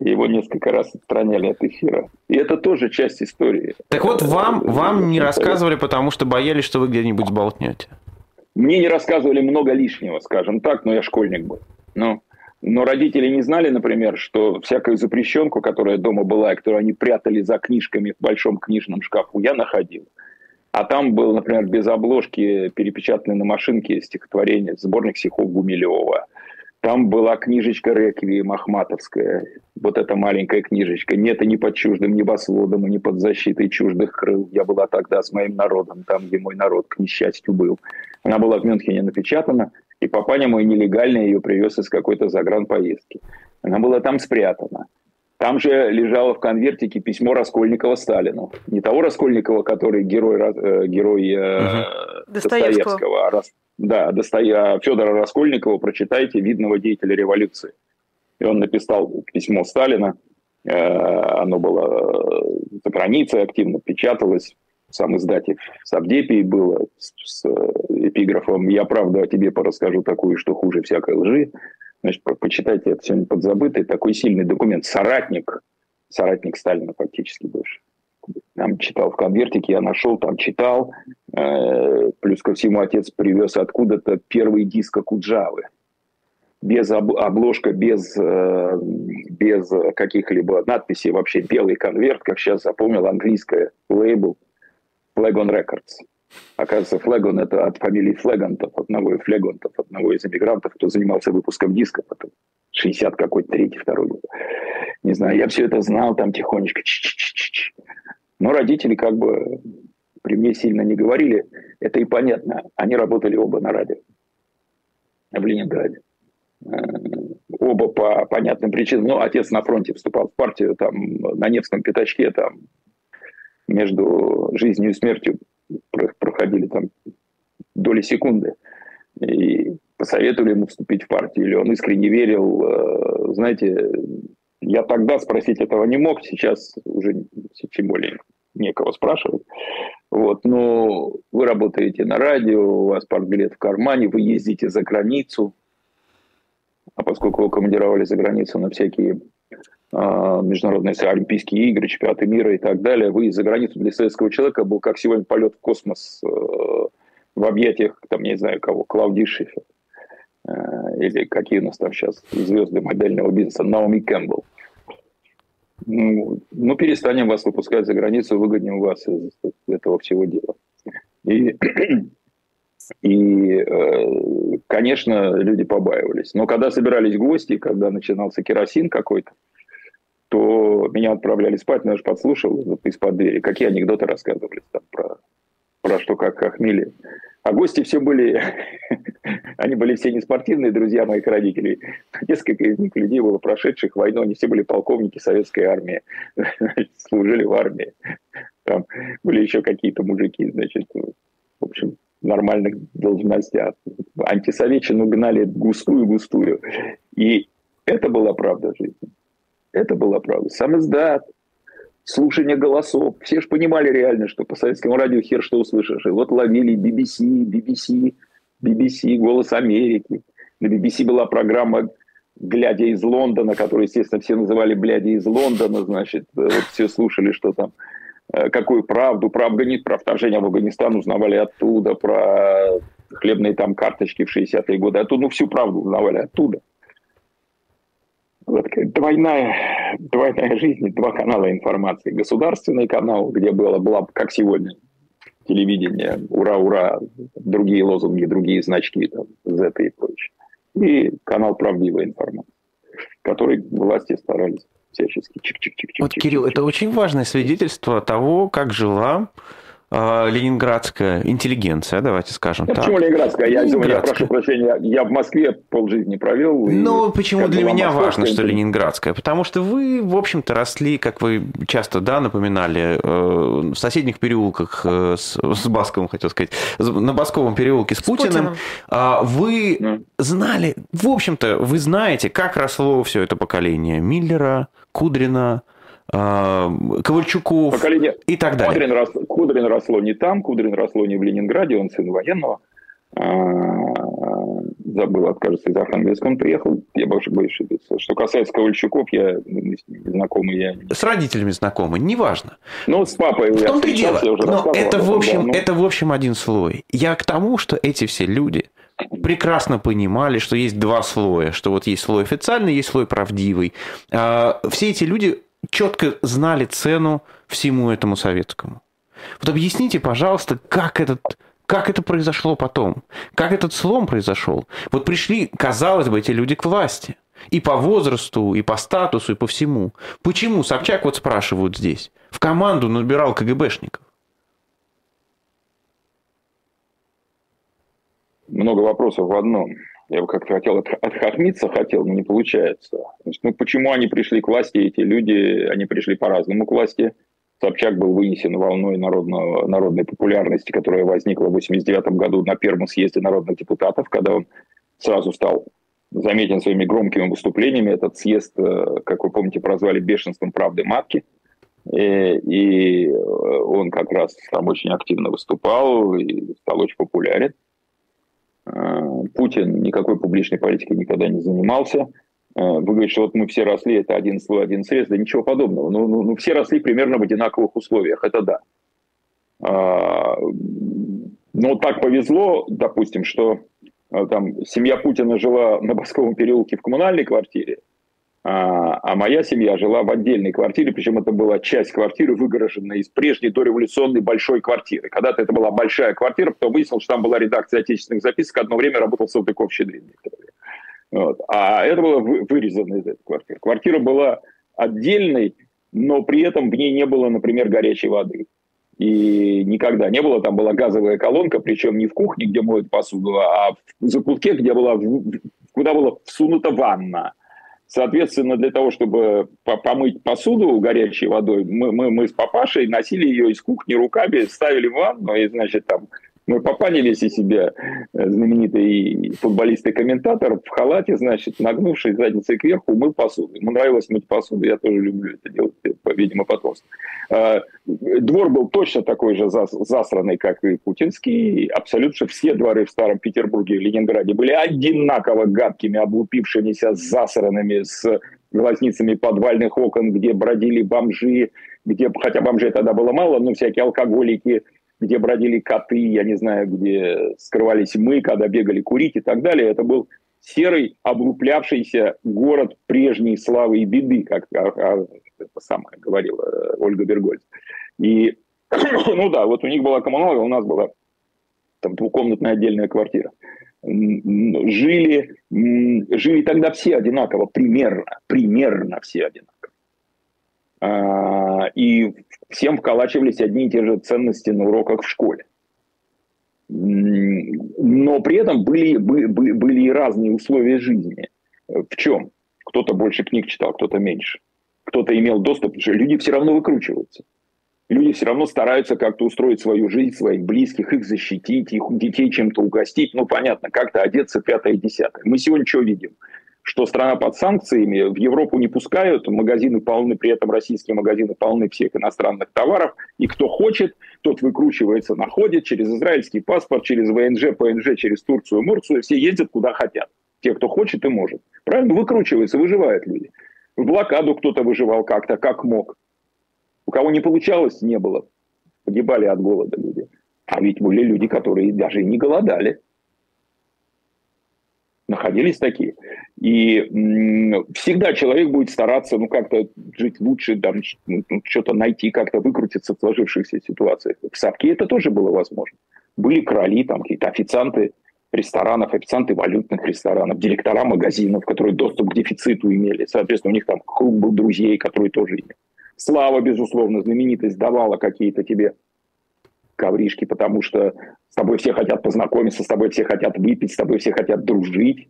Его несколько раз отстраняли от эфира. И это тоже часть истории. Так вот, вам, вам не рассказывали, потому что боялись, что вы где-нибудь сболтнете? Мне не рассказывали много лишнего, скажем так, но я школьник был. Но, но родители не знали, например, что всякую запрещенку, которая дома была, и которую они прятали за книжками в большом книжном шкафу, я находил. А там был, например, без обложки перепечатанный на машинке стихотворение, сборник стихов Гумилева. Там была книжечка «Реквием» Ахматовская. Вот эта маленькая книжечка. Нет, и не под чуждым небосводом, и не под защитой чуждых крыл. Я была тогда с моим народом, там, где мой народ, к несчастью, был. Она была в Мюнхене напечатана, и папаня мой нелегально ее привез из какой-то загранпоездки. Она была там спрятана. Там же лежало в конвертике письмо Раскольникова Сталину. Не того Раскольникова, который герой, э, герой угу. Достоевского, а Рас, да, Достоя... Федора Раскольникова, прочитайте, видного деятеля революции. И он написал письмо Сталина, Оно было за границей, активно печаталось. Сам издатель в Савдепии было с, с эпиграфом «Я правду о тебе порасскажу такую, что хуже всякой лжи». Значит, почитайте, это сегодня подзабытый, такой сильный документ. Соратник, соратник Сталина фактически бывший. Там читал в конвертике, я нашел, там читал. Э, плюс ко всему отец привез откуда-то первый диск Акуджавы. Без об, обложка, без, э, без каких-либо надписей, вообще белый конверт, как сейчас запомнил, английское лейбл Flag Records. Оказывается, Флегон – это от фамилии Флегантов, одного из Флегонтов, одного из эмигрантов, кто занимался выпуском диска потом. 60 какой-то, третий, второй год. Не знаю, я все это знал там тихонечко. Ч -ч -ч -ч. Но родители как бы при мне сильно не говорили. Это и понятно. Они работали оба на радио в Ленинграде. Э, оба по понятным причинам. Ну, отец на фронте вступал в партию, там на Невском пятачке, там между жизнью и смертью проходили там доли секунды. И посоветовали ему вступить в партию, или он искренне верил. Э, знаете, я тогда спросить этого не мог, сейчас уже тем более некого спрашивать. Вот, но вы работаете на радио, у вас партбилет в кармане, вы ездите за границу, а поскольку вы командировали за границу на всякие международные олимпийские игры, чемпионаты мира и так далее, вы за границу для советского человека был как сегодня полет в космос э, в объятиях, там, не знаю кого, Клаудии Шифер. Э, или какие у нас там сейчас звезды модельного бизнеса, Наоми Кэмпбелл. Ну, ну, перестанем вас выпускать за границу, выгоним вас из этого всего дела. И, и э, конечно, люди побаивались. Но когда собирались гости, когда начинался керосин какой-то, то меня отправляли спать, но я же подслушал из-под двери, какие анекдоты рассказывали там про, про что как хохмели. А гости все были, они были все не спортивные друзья моих родителей. Несколько из них людей было прошедших войну, они все были полковники советской армии, служили в армии. Там были еще какие-то мужики, значит, в общем, нормальных должностях. Антисоветчину гнали густую-густую. И это была правда жизни. Это была правда. Сам издат, слушание голосов. Все же понимали реально, что по советскому радио хер что услышишь. И вот ловили BBC, BBC, BBC, «Голос Америки». На BBC была программа «Глядя из Лондона», которую, естественно, все называли «Блядя из Лондона». Значит, вот все слушали, что там э, какую правду про Афганистан, про вторжение в Афганистан узнавали оттуда, про хлебные там карточки в 60-е годы. Оттуда, ну, всю правду узнавали оттуда двойная, двойная жизнь, два канала информации. Государственный канал, где было, было как сегодня, телевидение, ура, ура, другие лозунги, другие значки, там, Z и прочее. И канал правдивой информации, который власти старались всячески чик-чик-чик-чик. Вот, Кирилл, это очень важное свидетельство того, как жила ленинградская интеллигенция, давайте скажем ну, так. Почему ленинградская? Я, ленинградская. я прошу прощения, я в Москве полжизни провел. Ну, почему для меня важно, что ленинградская? Потому что вы, в общем-то, росли, как вы часто, да, напоминали, э, в соседних переулках э, с, с Басковым, хотел сказать, на Басковом переулке с, с Путиным. Путиным. А, вы mm. знали, в общем-то, вы знаете, как росло все это поколение Миллера, Кудрина, а, Ковальчуков Поколение... и так далее. Кудрин, рос... Кудрин росло не там, Кудрин росло не в Ленинграде, он сын военного. А, забыл, откажется из Архангельска, он приехал, я больше боюсь ошибиться. Что касается Ковальчуков, я знакомый, я... С родителями знакомы, неважно. Ну, с папой в том-то и дело. Но это в, общем, да, ну... это в общем один слой. Я к тому, что эти все люди прекрасно понимали, что есть два слоя, что вот есть слой официальный, есть слой правдивый. А, все эти люди четко знали цену всему этому советскому. Вот объясните, пожалуйста, как этот как это произошло потом? Как этот слом произошел? Вот пришли, казалось бы, эти люди к власти. И по возрасту, и по статусу, и по всему. Почему? Собчак вот спрашивают здесь. В команду набирал КГБшников. Много вопросов в одном. Я бы как-то хотел отхохмиться, хотел, но не получается. Значит, ну, почему они пришли к власти, эти люди, они пришли по-разному к власти. Собчак был вынесен волной народного, народной популярности, которая возникла в 89 году на первом съезде народных депутатов, когда он сразу стал заметен своими громкими выступлениями. Этот съезд, э, как вы помните, прозвали бешенством правды матки. И, э, и э, он как раз там очень активно выступал и стал очень популярен. Путин никакой публичной политикой никогда не занимался. Вы говорите, что вот мы все росли, это один слой, один срез. Да ничего подобного. Ну, ну, ну все росли примерно в одинаковых условиях, это да. А, но так повезло, допустим, что а, там семья Путина жила на Басковом переулке в коммунальной квартире, а, а моя семья жила в отдельной квартире, причем это была часть квартиры, выгороженная из прежней дореволюционной большой квартиры. Когда-то это была большая квартира, потом выяснилось, что там была редакция отечественных записок, одно время работал Салтыков-Щедрин. Вот. А это было вырезано из этой квартиры. Квартира была отдельной, но при этом в ней не было, например, горячей воды и никогда не было. Там была газовая колонка, причем не в кухне, где моют посуду, а в закутке, где была, куда была всунута ванна. Соответственно, для того, чтобы помыть посуду горячей водой, мы, мы, мы с папашей носили ее из кухни руками, ставили в ванну, и, значит, там мы из себя э, знаменитый футболист и комментатор в халате, значит, нагнувшись задницей кверху, мыл посуду. Ему нравилось мыть посуду, я тоже люблю это делать, видимо, потомство. А, двор был точно такой же засранный, как и путинский. Абсолютно все дворы в Старом Петербурге и Ленинграде были одинаково гадкими, облупившимися, засранными, с глазницами подвальных окон, где бродили бомжи, где, хотя бомжей тогда было мало, но всякие алкоголики – где бродили коты, я не знаю, где скрывались мы, когда бегали курить и так далее. Это был серый, облуплявшийся город прежней славы и беды, как а, а, это самое говорила э, Ольга Бергольц. И, ну да, вот у них была коммуналка, у нас была там двухкомнатная отдельная квартира. Жили, жили тогда все одинаково, примерно, примерно все одинаково. А, и всем вколачивались одни и те же ценности на уроках в школе. Но при этом были, были, были и разные условия жизни. В чем? Кто-то больше книг читал, кто-то меньше. Кто-то имел доступ. Люди все равно выкручиваются. Люди все равно стараются как-то устроить свою жизнь, своих близких, их защитить, их детей чем-то угостить. Ну, понятно, как-то одеться пятое, десятое. Мы сегодня что видим? Что страна под санкциями, в Европу не пускают, магазины полны, при этом российские магазины полны всех иностранных товаров, и кто хочет, тот выкручивается, находит через израильский паспорт, через ВНЖ, ПНЖ, через Турцию, Мурцию, все ездят куда хотят. Те, кто хочет и может. Правильно? Выкручиваются, выживают люди. В блокаду кто-то выживал как-то, как мог. У кого не получалось, не было. Погибали от голода люди. А ведь были люди, которые даже и не голодали находились такие. И всегда человек будет стараться, ну, как-то жить лучше, там, ну, что-то найти, как-то выкрутиться в сложившихся ситуациях. В Савке это тоже было возможно. Были короли, там, какие-то официанты ресторанов, официанты валютных ресторанов, директора магазинов, которые доступ к дефициту имели. Соответственно, у них там круг был друзей, которые тоже имели. Слава, безусловно, знаменитость давала какие-то тебе ковришки, потому что с тобой все хотят познакомиться, с тобой все хотят выпить, с тобой все хотят дружить.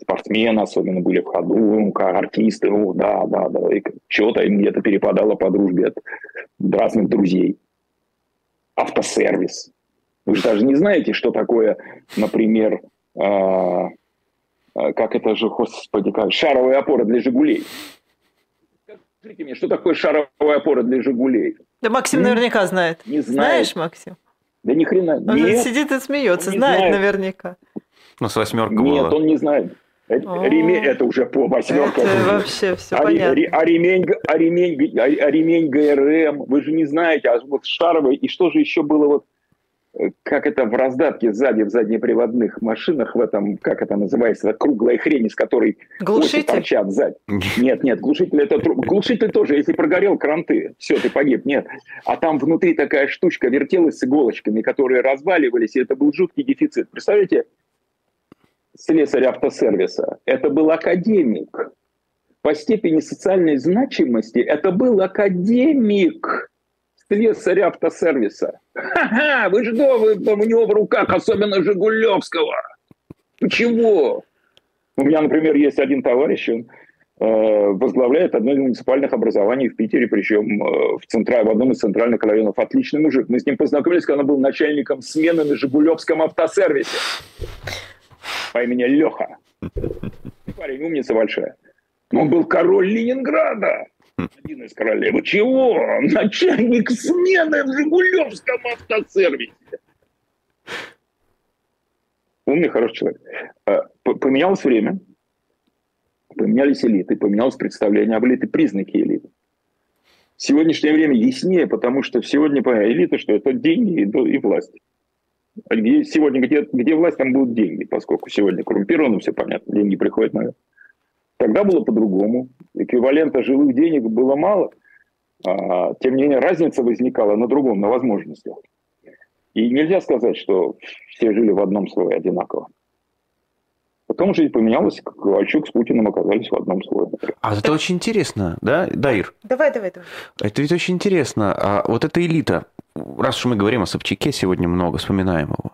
Спортсмены особенно были в ходу, артисты, ну, да, да, да. И что-то им где-то перепадало по дружбе от разных друзей. Автосервис. Вы же даже не знаете, что такое, например, э, как это же, господи, как шаровая опора для «Жигулей». Скажите мне, что такое шаровая опора для «Жигулей»? Да Максим наверняка знает. Не знает. Знаешь, Максим? Да ни хрена. Он Нет, сидит и смеется, знает, знает наверняка. Ну, с восьмерка Нет, была. он не знает. Ремень, это уже по восьмерка. Это вообще все а, понятно. А ремень, а, ремень, а ремень ГРМ, вы же не знаете, а вот шаровый, и что же еще было вот как это в раздатке сзади, в заднеприводных машинах, в этом, как это называется, круглая хрень, из которой глушитель торчат сзади. Нет, нет, глушитель это глушитель тоже, если прогорел кранты, все, ты погиб, нет. А там внутри такая штучка вертелась с иголочками, которые разваливались, и это был жуткий дефицит. Представляете, слесарь автосервиса, это был академик. По степени социальной значимости это был академик слесарь автосервиса. Ха-ха, вы что, вы, у него в руках, особенно Жигулевского. Почему? У меня, например, есть один товарищ, он э, возглавляет одно из муниципальных образований в Питере, причем э, в, центра, в одном из центральных районов. Отличный мужик. Мы с ним познакомились, когда он был начальником смены на Жигулевском автосервисе по имени Леха. Парень умница большая. Он был король Ленинграда. Один из королей. Вы чего? Начальник смены в Жигулевском автосервисе. Умный, хороший человек. А, поменялось время, поменялись элиты, поменялось представление об элите, признаки элиты. Сегодняшнее время яснее, потому что сегодня элита, что это деньги и, власть. А где, сегодня где, где власть, там будут деньги, поскольку сегодня коррумпировано, все понятно, деньги приходят на Тогда было по-другому. Эквивалента живых денег было мало. А, тем не менее, разница возникала на другом, на возможностях. И нельзя сказать, что все жили в одном слое одинаково. Потом жизнь поменялась, Ковальчук с Путиным оказались в одном слое. А это очень интересно, да, Даир? Давай, давай, давай. Это ведь очень интересно. А вот эта элита, раз уж мы говорим о Собчаке сегодня много, вспоминаем его,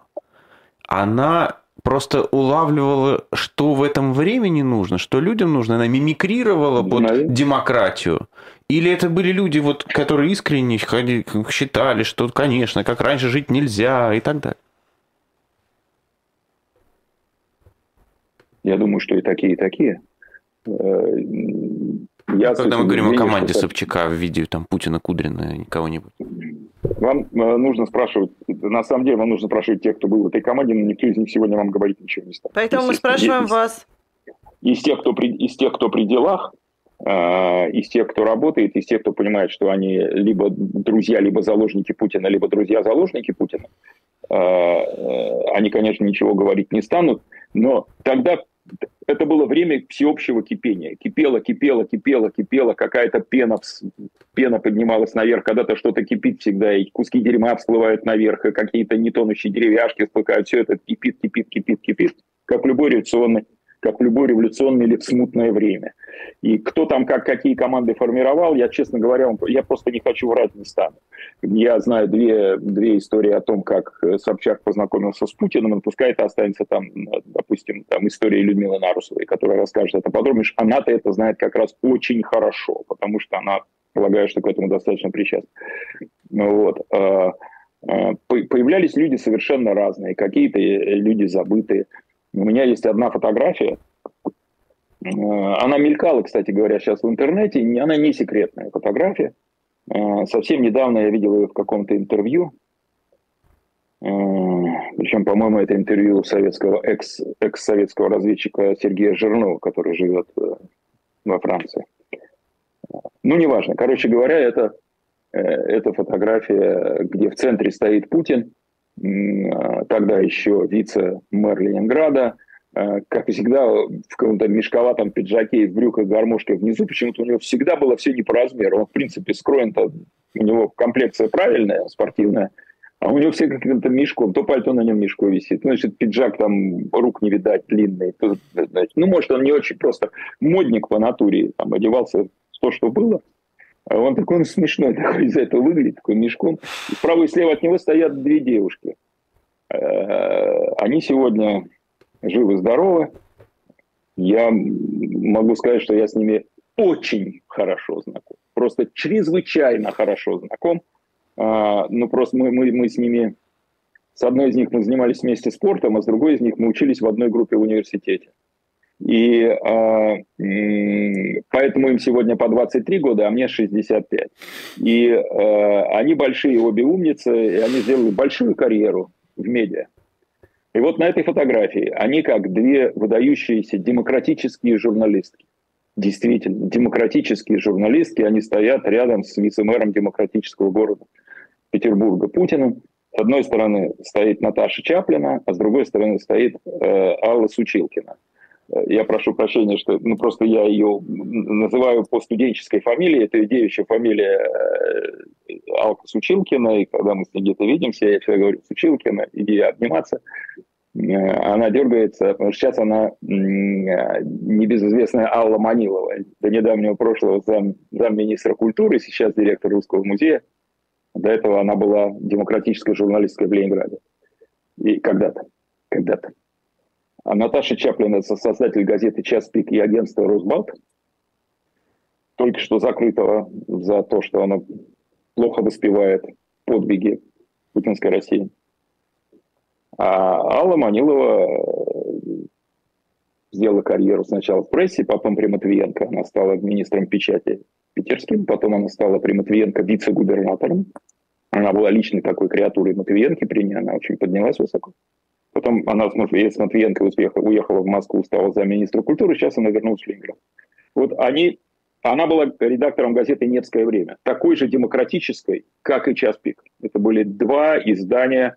она просто улавливала, что в этом времени нужно, что людям нужно, она мимикрировала под демократию. Или это были люди, вот, которые искренне считали, что, конечно, как раньше жить нельзя и так далее? Я думаю, что и такие, и такие. Э, я Когда мы говорим о команде что... Собчака в виде там Путина, Кудрина, кого-нибудь. Вам э, нужно спрашивать, на самом деле вам нужно спрашивать тех, кто был в этой команде, но никто из них сегодня вам говорить ничего не станет. Поэтому мы спрашиваем из, вас. Из тех, кто при, из тех, кто при делах, э, из тех, кто работает, из тех, кто понимает, что они либо друзья, либо заложники Путина, либо друзья-заложники Путина, э, э, они, конечно, ничего говорить не станут, но тогда это было время всеобщего кипения. Кипело, кипело, кипело, кипело, какая-то пена, пена поднималась наверх, когда-то что-то кипит всегда, и куски дерьма всплывают наверх, и какие-то нетонущие деревяшки всплывают, все это кипит, кипит, кипит, кипит, как в любой революционной как в любой революционное или смутное время. И кто там как какие команды формировал, я, честно говоря, я просто не хочу врать, не стану. Я знаю две, две истории о том, как Собчак познакомился с Путиным, но пускай это останется там, допустим, там история Людмилы Нарусовой, которая расскажет это подробнее. Она-то это знает как раз очень хорошо, потому что она, полагаю, что к этому достаточно причастна. Вот. А, а, появлялись люди совершенно разные, какие-то люди забытые. У меня есть одна фотография, э, она мелькала, кстати говоря, сейчас в интернете, она не секретная фотография. Э, совсем недавно я видел ее в каком-то интервью, э, причем, по-моему, это интервью советского, экс, экс-советского разведчика Сергея Жирнова, который живет во Франции. Ну, неважно. Короче говоря, это, это фотография, где в центре стоит Путин – тогда еще вице-мэр Ленинграда, а, как всегда, в каком-то мешковатом пиджаке и в брюках гармошке внизу, почему-то у него всегда было все не по размеру. Он, в принципе, скроен-то, у него комплекция правильная, спортивная, а у него все каким-то мешком. То пальто на нем мешко висит, ну, значит, пиджак там, рук не видать, длинный. Значит, ну, может, он не очень просто модник по натуре, там, одевался то, что было – а он такой он смешной такой из этого выглядит, такой мешком. И справа и слева от него стоят две девушки. Э, они сегодня живы-здоровы. Я могу сказать, что я с ними очень хорошо знаком. Просто чрезвычайно хорошо знаком. А, ну, просто мы, мы, мы с ними... С одной из них мы занимались вместе спортом, а с другой из них мы учились в одной группе в университете. И э, поэтому им сегодня по 23 года, а мне 65. И э, они большие обе умницы, и они сделали большую карьеру в медиа. И вот на этой фотографии они как две выдающиеся демократические журналистки. Действительно, демократические журналистки, они стоят рядом с вице-мэром демократического города Петербурга Путиным. С одной стороны стоит Наташа Чаплина, а с другой стороны стоит э, Алла Сучилкина. Я прошу прощения, что ну, просто я ее называю по студенческой фамилии. Это девичья фамилия э, Алка Сучилкина. И когда мы с ней где-то видимся, я всегда говорю, Сучилкина, иди обниматься. Э, она дергается, потому что сейчас она небезызвестная Алла Манилова. До недавнего прошлого зам, замминистра культуры, сейчас директор Русского музея. До этого она была демократической журналисткой в Ленинграде. И когда-то, когда-то. А Наташа Чаплин, это создатель газеты «Час пик» и агентства «Росбалт», только что закрытого за то, что она плохо воспевает подвиги путинской России. А Алла Манилова сделала карьеру сначала в прессе, потом при Матвиенко. Она стала министром печати питерским, потом она стала при Матвиенко вице-губернатором. Она была личной такой креатурой Матвиенко, при ней она очень поднялась высоко. Потом она с Матвиенко уехала, уехала в Москву, стала за министра культуры, сейчас она вернулась в Ленинград. Вот они, она была редактором газеты «Невское время», такой же демократической, как и «Час пик». Это были два издания,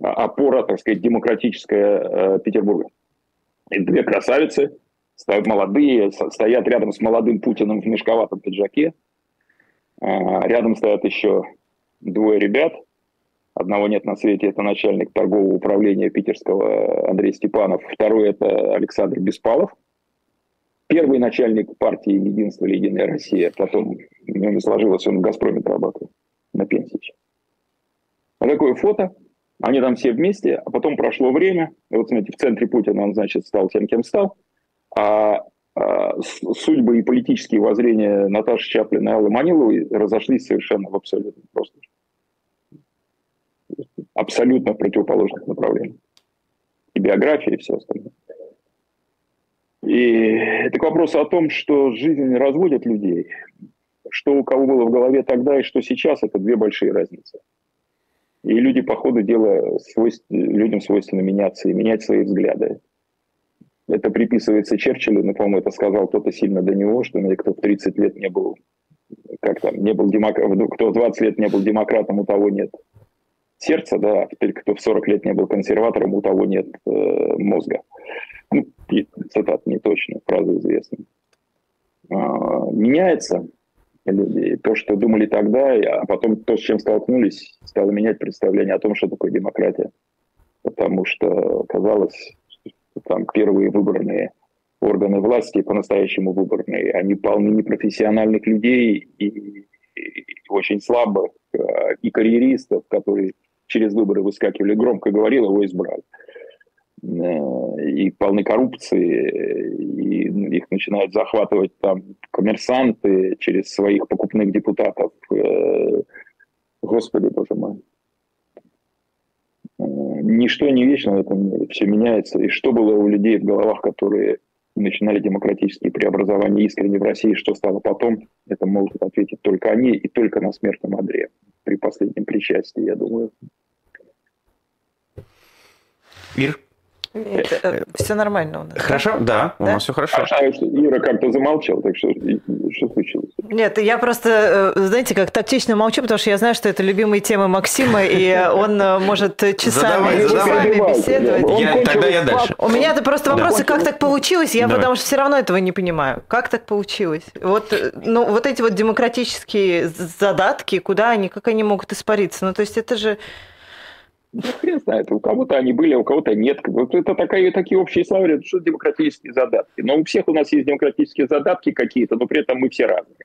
а, опора, так сказать, демократическая э, Петербурга. И две красавицы, стоят молодые, стоят рядом с молодым Путиным в мешковатом пиджаке. А, рядом стоят еще двое ребят. Одного нет на свете, это начальник торгового управления питерского Андрей Степанов. Второй это Александр Беспалов. Первый начальник партии «Единство или Единая Россия». Потом у него не сложилось, он в «Газпроме» работал на пенсии. А такое фото. Они там все вместе, а потом прошло время. И вот, смотрите, в центре Путина он, значит, стал тем, кем стал. А, а судьбы и политические воззрения Наташи Чаплина и Аллы Маниловой разошлись совершенно в абсолютно просто. Абсолютно противоположных направлениях. И биография, и все остальное. И это к вопросу о том, что жизнь разводит людей. Что у кого было в голове тогда и что сейчас, это две большие разницы. И люди, по ходу дела, свойств... людям свойственно меняться и менять свои взгляды. Это приписывается Черчиллю, но, по-моему, это сказал кто-то сильно до него, что кто в 30 лет не был, как там, не был демократом, кто в 20 лет не был демократом, у того нет сердца, да, а теперь кто в 40 лет не был консерватором, у того нет э, мозга. Ну, цитат не точно, фраза известная. А, меняется люди. То, что думали тогда, а потом то, с чем столкнулись, стало менять представление о том, что такое демократия. Потому что казалось, что там первые выборные органы власти, по-настоящему выборные, они полны непрофессиональных людей и, и очень слабых, а, и карьеристов, которые через выборы выскакивали, громко говорил, его избрали. Э, и полны коррупции, и их начинают захватывать там коммерсанты через своих покупных депутатов. Э, господи, боже мой. Э, ничто не вечно в этом мире, все меняется. И что было у людей в головах, которые начинали демократические преобразования искренне в России, что стало потом, это могут ответить только они и только на смертном одре при последнем причастии, я думаю. Ир? Нет, э, все нормально у нас. Хорошо, да, у нас все хорошо. А, Ира как-то замолчал, так что что случилось? Нет, я просто, э, знаете, как тактично молчу, потому что я знаю, что это любимые темы Максима, и он э, может часами, часами беседовать. Я, тогда я дальше. У меня это просто вопросы, да. как так получилось, я Давай. потому что все равно этого не понимаю. Как так получилось? Вот, ну, вот эти вот демократические задатки, куда они, как они могут испариться? Ну, то есть это же ну, хрен знает, у кого-то они были, а у кого-то нет. Вот это такая, такие общие слова, что демократические задатки. Но у всех у нас есть демократические задатки какие-то, но при этом мы все разные.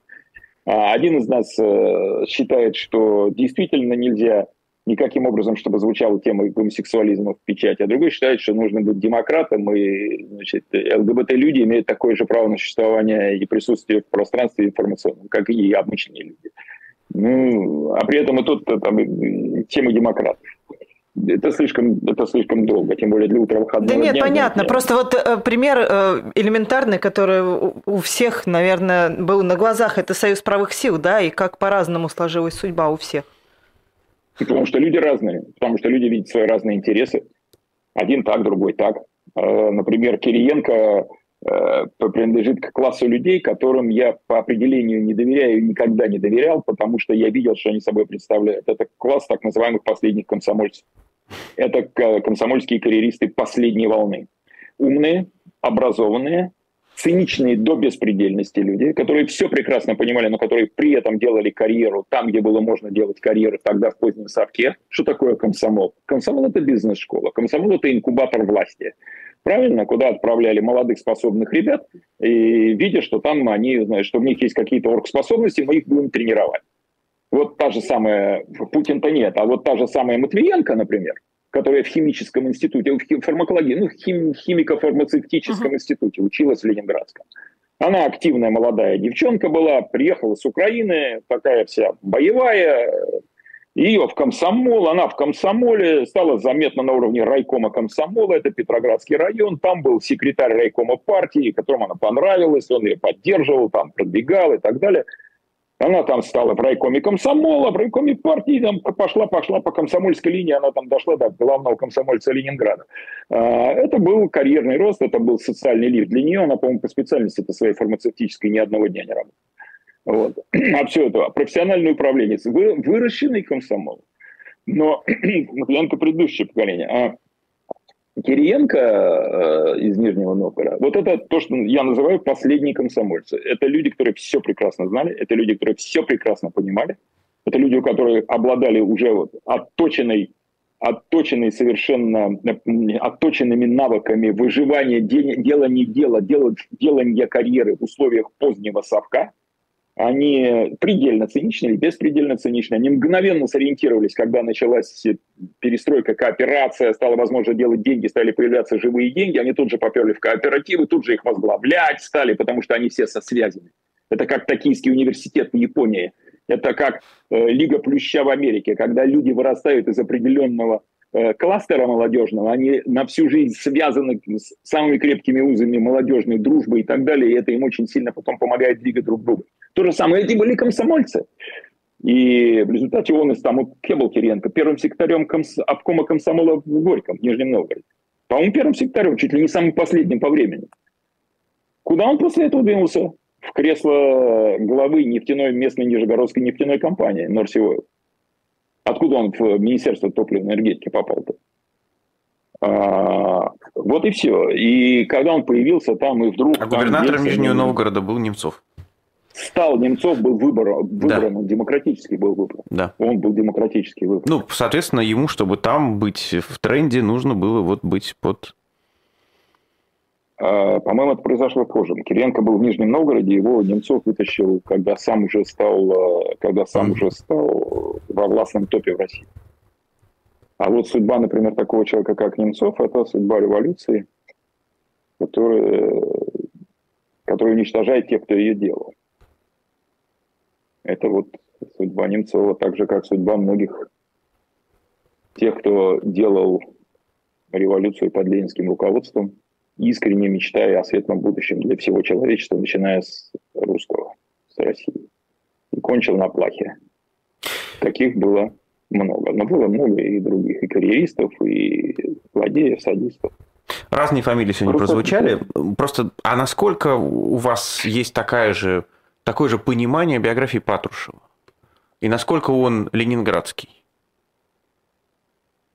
А один из нас э, считает, что действительно нельзя никаким образом, чтобы звучала тема гомосексуализма в печати, а другой считает, что нужно быть демократом, и значит, ЛГБТ-люди имеют такое же право на существование и присутствие в пространстве информационном, как и обычные люди. Ну, а при этом и тут там, тема демократов это слишком, это слишком долго, тем более для утра выходного Да нет, дня, понятно. Просто вот э, пример э, элементарный, который у всех, наверное, был на глазах, это союз правых сил, да, и как по-разному сложилась судьба у всех. Потому что люди разные, потому что люди видят свои разные интересы. Один так, другой так. Э, например, Кириенко принадлежит к классу людей, которым я по определению не доверяю и никогда не доверял, потому что я видел, что они собой представляют. Это класс так называемых последних комсомольцев. Это комсомольские карьеристы последней волны. Умные, образованные, циничные до беспредельности люди, которые все прекрасно понимали, но которые при этом делали карьеру там, где было можно делать карьеру тогда в позднем совке. Что такое комсомол? Комсомол – это бизнес-школа, комсомол – это инкубатор власти. Правильно, куда отправляли молодых способных ребят, и видя, что там они, знают, что у них есть какие-то оргспособности, мы их будем тренировать. Вот та же самая, Путин-то нет, а вот та же самая Матвиенко, например, которая в химическом институте, в фармакологии, ну, хим, химико-фармацевтическом uh-huh. институте училась в Ленинградском. Она активная молодая девчонка была, приехала с Украины, такая вся боевая, ее в комсомол, она в комсомоле стала заметна на уровне райкома комсомола, это Петроградский район, там был секретарь райкома партии, которому она понравилась, он ее поддерживал, там продвигал и так далее. Она там стала в райкоме комсомола, в райкоме партии, там пошла, пошла по комсомольской линии, она там дошла до главного комсомольца Ленинграда. А, это был карьерный рост, это был социальный лифт. Для нее она, по-моему, по специальности это своей фармацевтической ни одного дня не работала. Вот. А все это профессиональный управленец, вы, выращенный комсомол. Но Янка предыдущее поколение. А Кириенко э, из Нижнего Новгорода, вот это то, что я называю последние комсомольцы. Это люди, которые все прекрасно знали, это люди, которые все прекрасно понимали, это люди, которые обладали уже вот отточенной, отточенной совершенно, отточенными навыками выживания, делания дела, делания карьеры в условиях позднего совка – они предельно циничны или беспредельно циничны. Они мгновенно сориентировались, когда началась перестройка, кооперация, стало возможно делать деньги, стали появляться живые деньги, они тут же поперли в кооперативы, тут же их возглавлять стали, потому что они все со связями. Это как Токийский университет в Японии. Это как э, Лига Плюща в Америке, когда люди вырастают из определенного кластера молодежного, они на всю жизнь связаны с самыми крепкими узами молодежной дружбы и так далее, и это им очень сильно потом помогает двигать друг друга. То же самое, эти были комсомольцы. И в результате он из там, вот Кебл Кириенко, первым секретарем комс, обкома комсомола в Горьком, в Нижнем Новгороде. По-моему, первым секретарем, чуть ли не самым последним по времени. Куда он после этого двинулся? В кресло главы нефтяной местной нижегородской нефтяной компании Норсиойл. Откуда он в Министерство топливной энергетики попал-то? А, вот и все. И когда он появился там, и вдруг... А губернатором Нижнего Новгорода был Немцов. Стал Немцов, был выбор, выбран, да. демократический был выбор. Да. Он был демократический выбор. Ну, соответственно, ему, чтобы там быть в тренде, нужно было вот быть под по-моему, это произошло позже. Кириенко был в Нижнем Новгороде, его Немцов вытащил, когда сам уже стал, а, когда сам уже стал во властном топе в России. А вот судьба, например, такого человека, как Немцов, это судьба революции, которая, которая уничтожает тех, кто ее делал. Это вот судьба Немцова, так же, как судьба многих тех, кто делал революцию под ленинским руководством – искренне мечтая о светлом будущем для всего человечества, начиная с русского, с России. И кончил на плахе. Таких было много. Но было много и других, и карьеристов, и злодеев, садистов. Разные фамилии сегодня Просто... прозвучали. Просто, а насколько у вас есть такая же, такое же понимание биографии Патрушева? И насколько он ленинградский?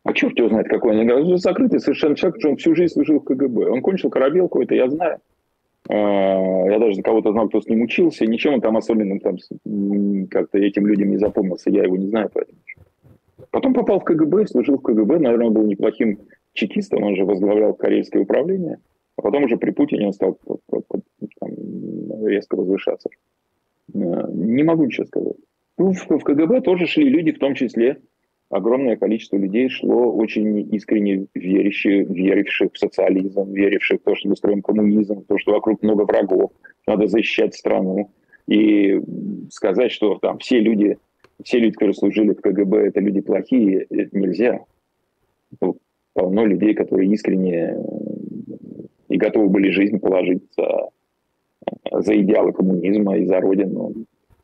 А черт его знает, какой он. Он закрытый совершенно человек, что он всю жизнь служил в КГБ. Он кончил корабелку, это я знаю. А, я даже кого-то знал, кто с ним учился. Ничем он там особенным там, как-то этим людям не запомнился. Я его не знаю, поэтому. Потом попал в КГБ, служил в КГБ. Наверное, он был неплохим чекистом. Он же возглавлял корейское управление. А потом уже при Путине он стал там, резко возвышаться. А, не могу ничего сказать. Ну, в КГБ тоже шли люди, в том числе огромное количество людей шло очень искренне верящих, веривших в социализм, веривших в то, что мы строим коммунизм, в то, что вокруг много врагов, надо защищать страну. И сказать, что там все люди, все люди, которые служили в КГБ, это люди плохие, это нельзя. Полно людей, которые искренне и готовы были жизнь положить за, за идеалы коммунизма и за Родину,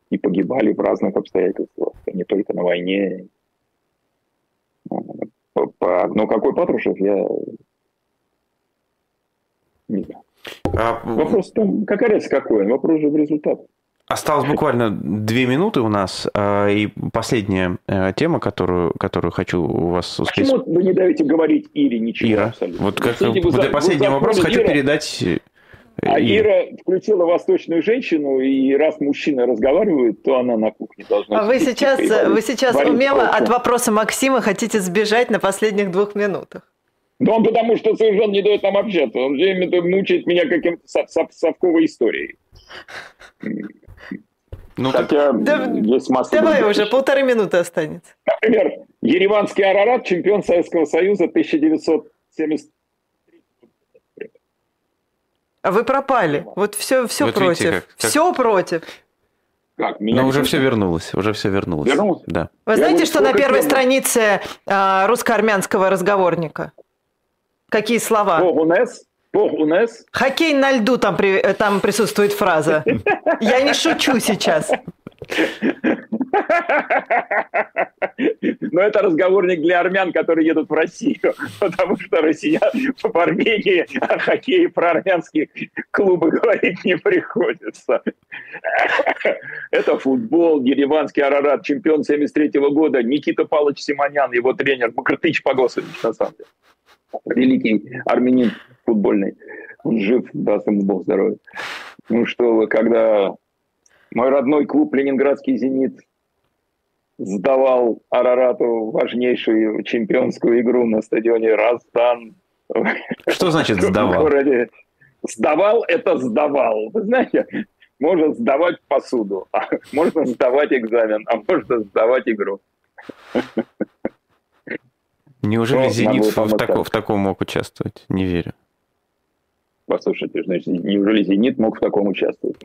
и погибали в разных обстоятельствах, не только на войне, ну, какой Патрушев, я не знаю. А... Вопрос в том, какая разница какой, вопрос же в результат. Осталось буквально две минуты у нас, а, и последняя э, тема, которую, которую хочу у вас успеть... Почему вы не даете говорить Ире ничего Ира. абсолютно? Вот как, Кстати, вы, последний вопрос Ира, хочу передать а Ира включила восточную женщину, и раз мужчина разговаривает, то она на кухне должна... А вы сейчас, вы сейчас умело от вопроса Максима хотите сбежать на последних двух минутах. Да он потому что совершенно не дает нам общаться. Он все время мучает меня каким-то совковой историей. Ну, Хотя да, есть масса... Давай уже, полторы минуты останется. Например, Ереванский Арарат, чемпион Советского Союза 1970 а вы пропали. Вот все, все вот против. Видите, как, как... Все против. Как? Меня Но уже все вернулось, уже все вернулось. Вернулось? Да. Вы знаете, говорю, что на первой странице э, русско-армянского разговорника? Какие слова? Погунес? Погунес? Хоккей на льду там, при, э, там присутствует фраза. Я не шучу сейчас. Но это разговорник для армян, которые едут в Россию, потому что россиян в Армении о хоккее про армянские клубы говорить не приходится. Это футбол, Ереванский Арарат, чемпион 73 -го года, Никита Павлович Симонян, его тренер, Бакартыч Погосович, на самом деле. Великий армянин футбольный. Он жив, даст ему Бог здоровья. Ну что когда мой родной клуб «Ленинградский «Зенит» сдавал Арарату важнейшую чемпионскую игру на стадионе Раздан. Что значит сдавал? Городе. Сдавал – это сдавал. Вы знаете, можно сдавать посуду, а можно сдавать экзамен, а можно сдавать игру. Неужели Что «Зенит» в, в, тако, в таком мог участвовать? Не верю. Послушайте, значит, неужели «Зенит» мог в таком участвовать?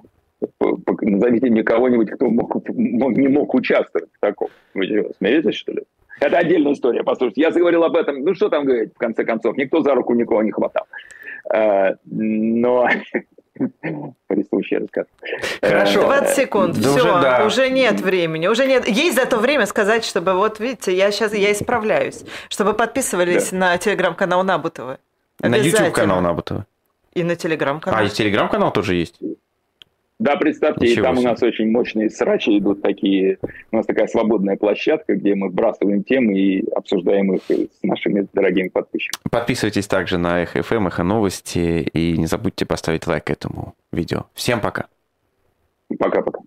Назовите мне кого-нибудь, кто мог, мог, не мог участвовать в таком. Вы смеетесь, что ли? Это отдельная история, послушайте. Я заговорил об этом, ну что там говорить, в конце концов, никто за руку никого не хватал. А, но присущий рассказ. Хорошо. 20 секунд. Да Все, уже, да. уже нет времени. Уже нет. Есть за то время сказать, чтобы вот видите, я сейчас я исправляюсь, чтобы подписывались да. на телеграм-канал Набутова. На YouTube канал Набутова. И на телеграм-канал. А, и телеграм-канал тоже есть? Да, представьте, Ничего и там себе. у нас очень мощные срачи идут такие. У нас такая свободная площадка, где мы вбрасываем темы и обсуждаем их с нашими дорогими подписчиками. Подписывайтесь также на Эхо ФМ, Эхо Новости и не забудьте поставить лайк этому видео. Всем пока. Пока-пока.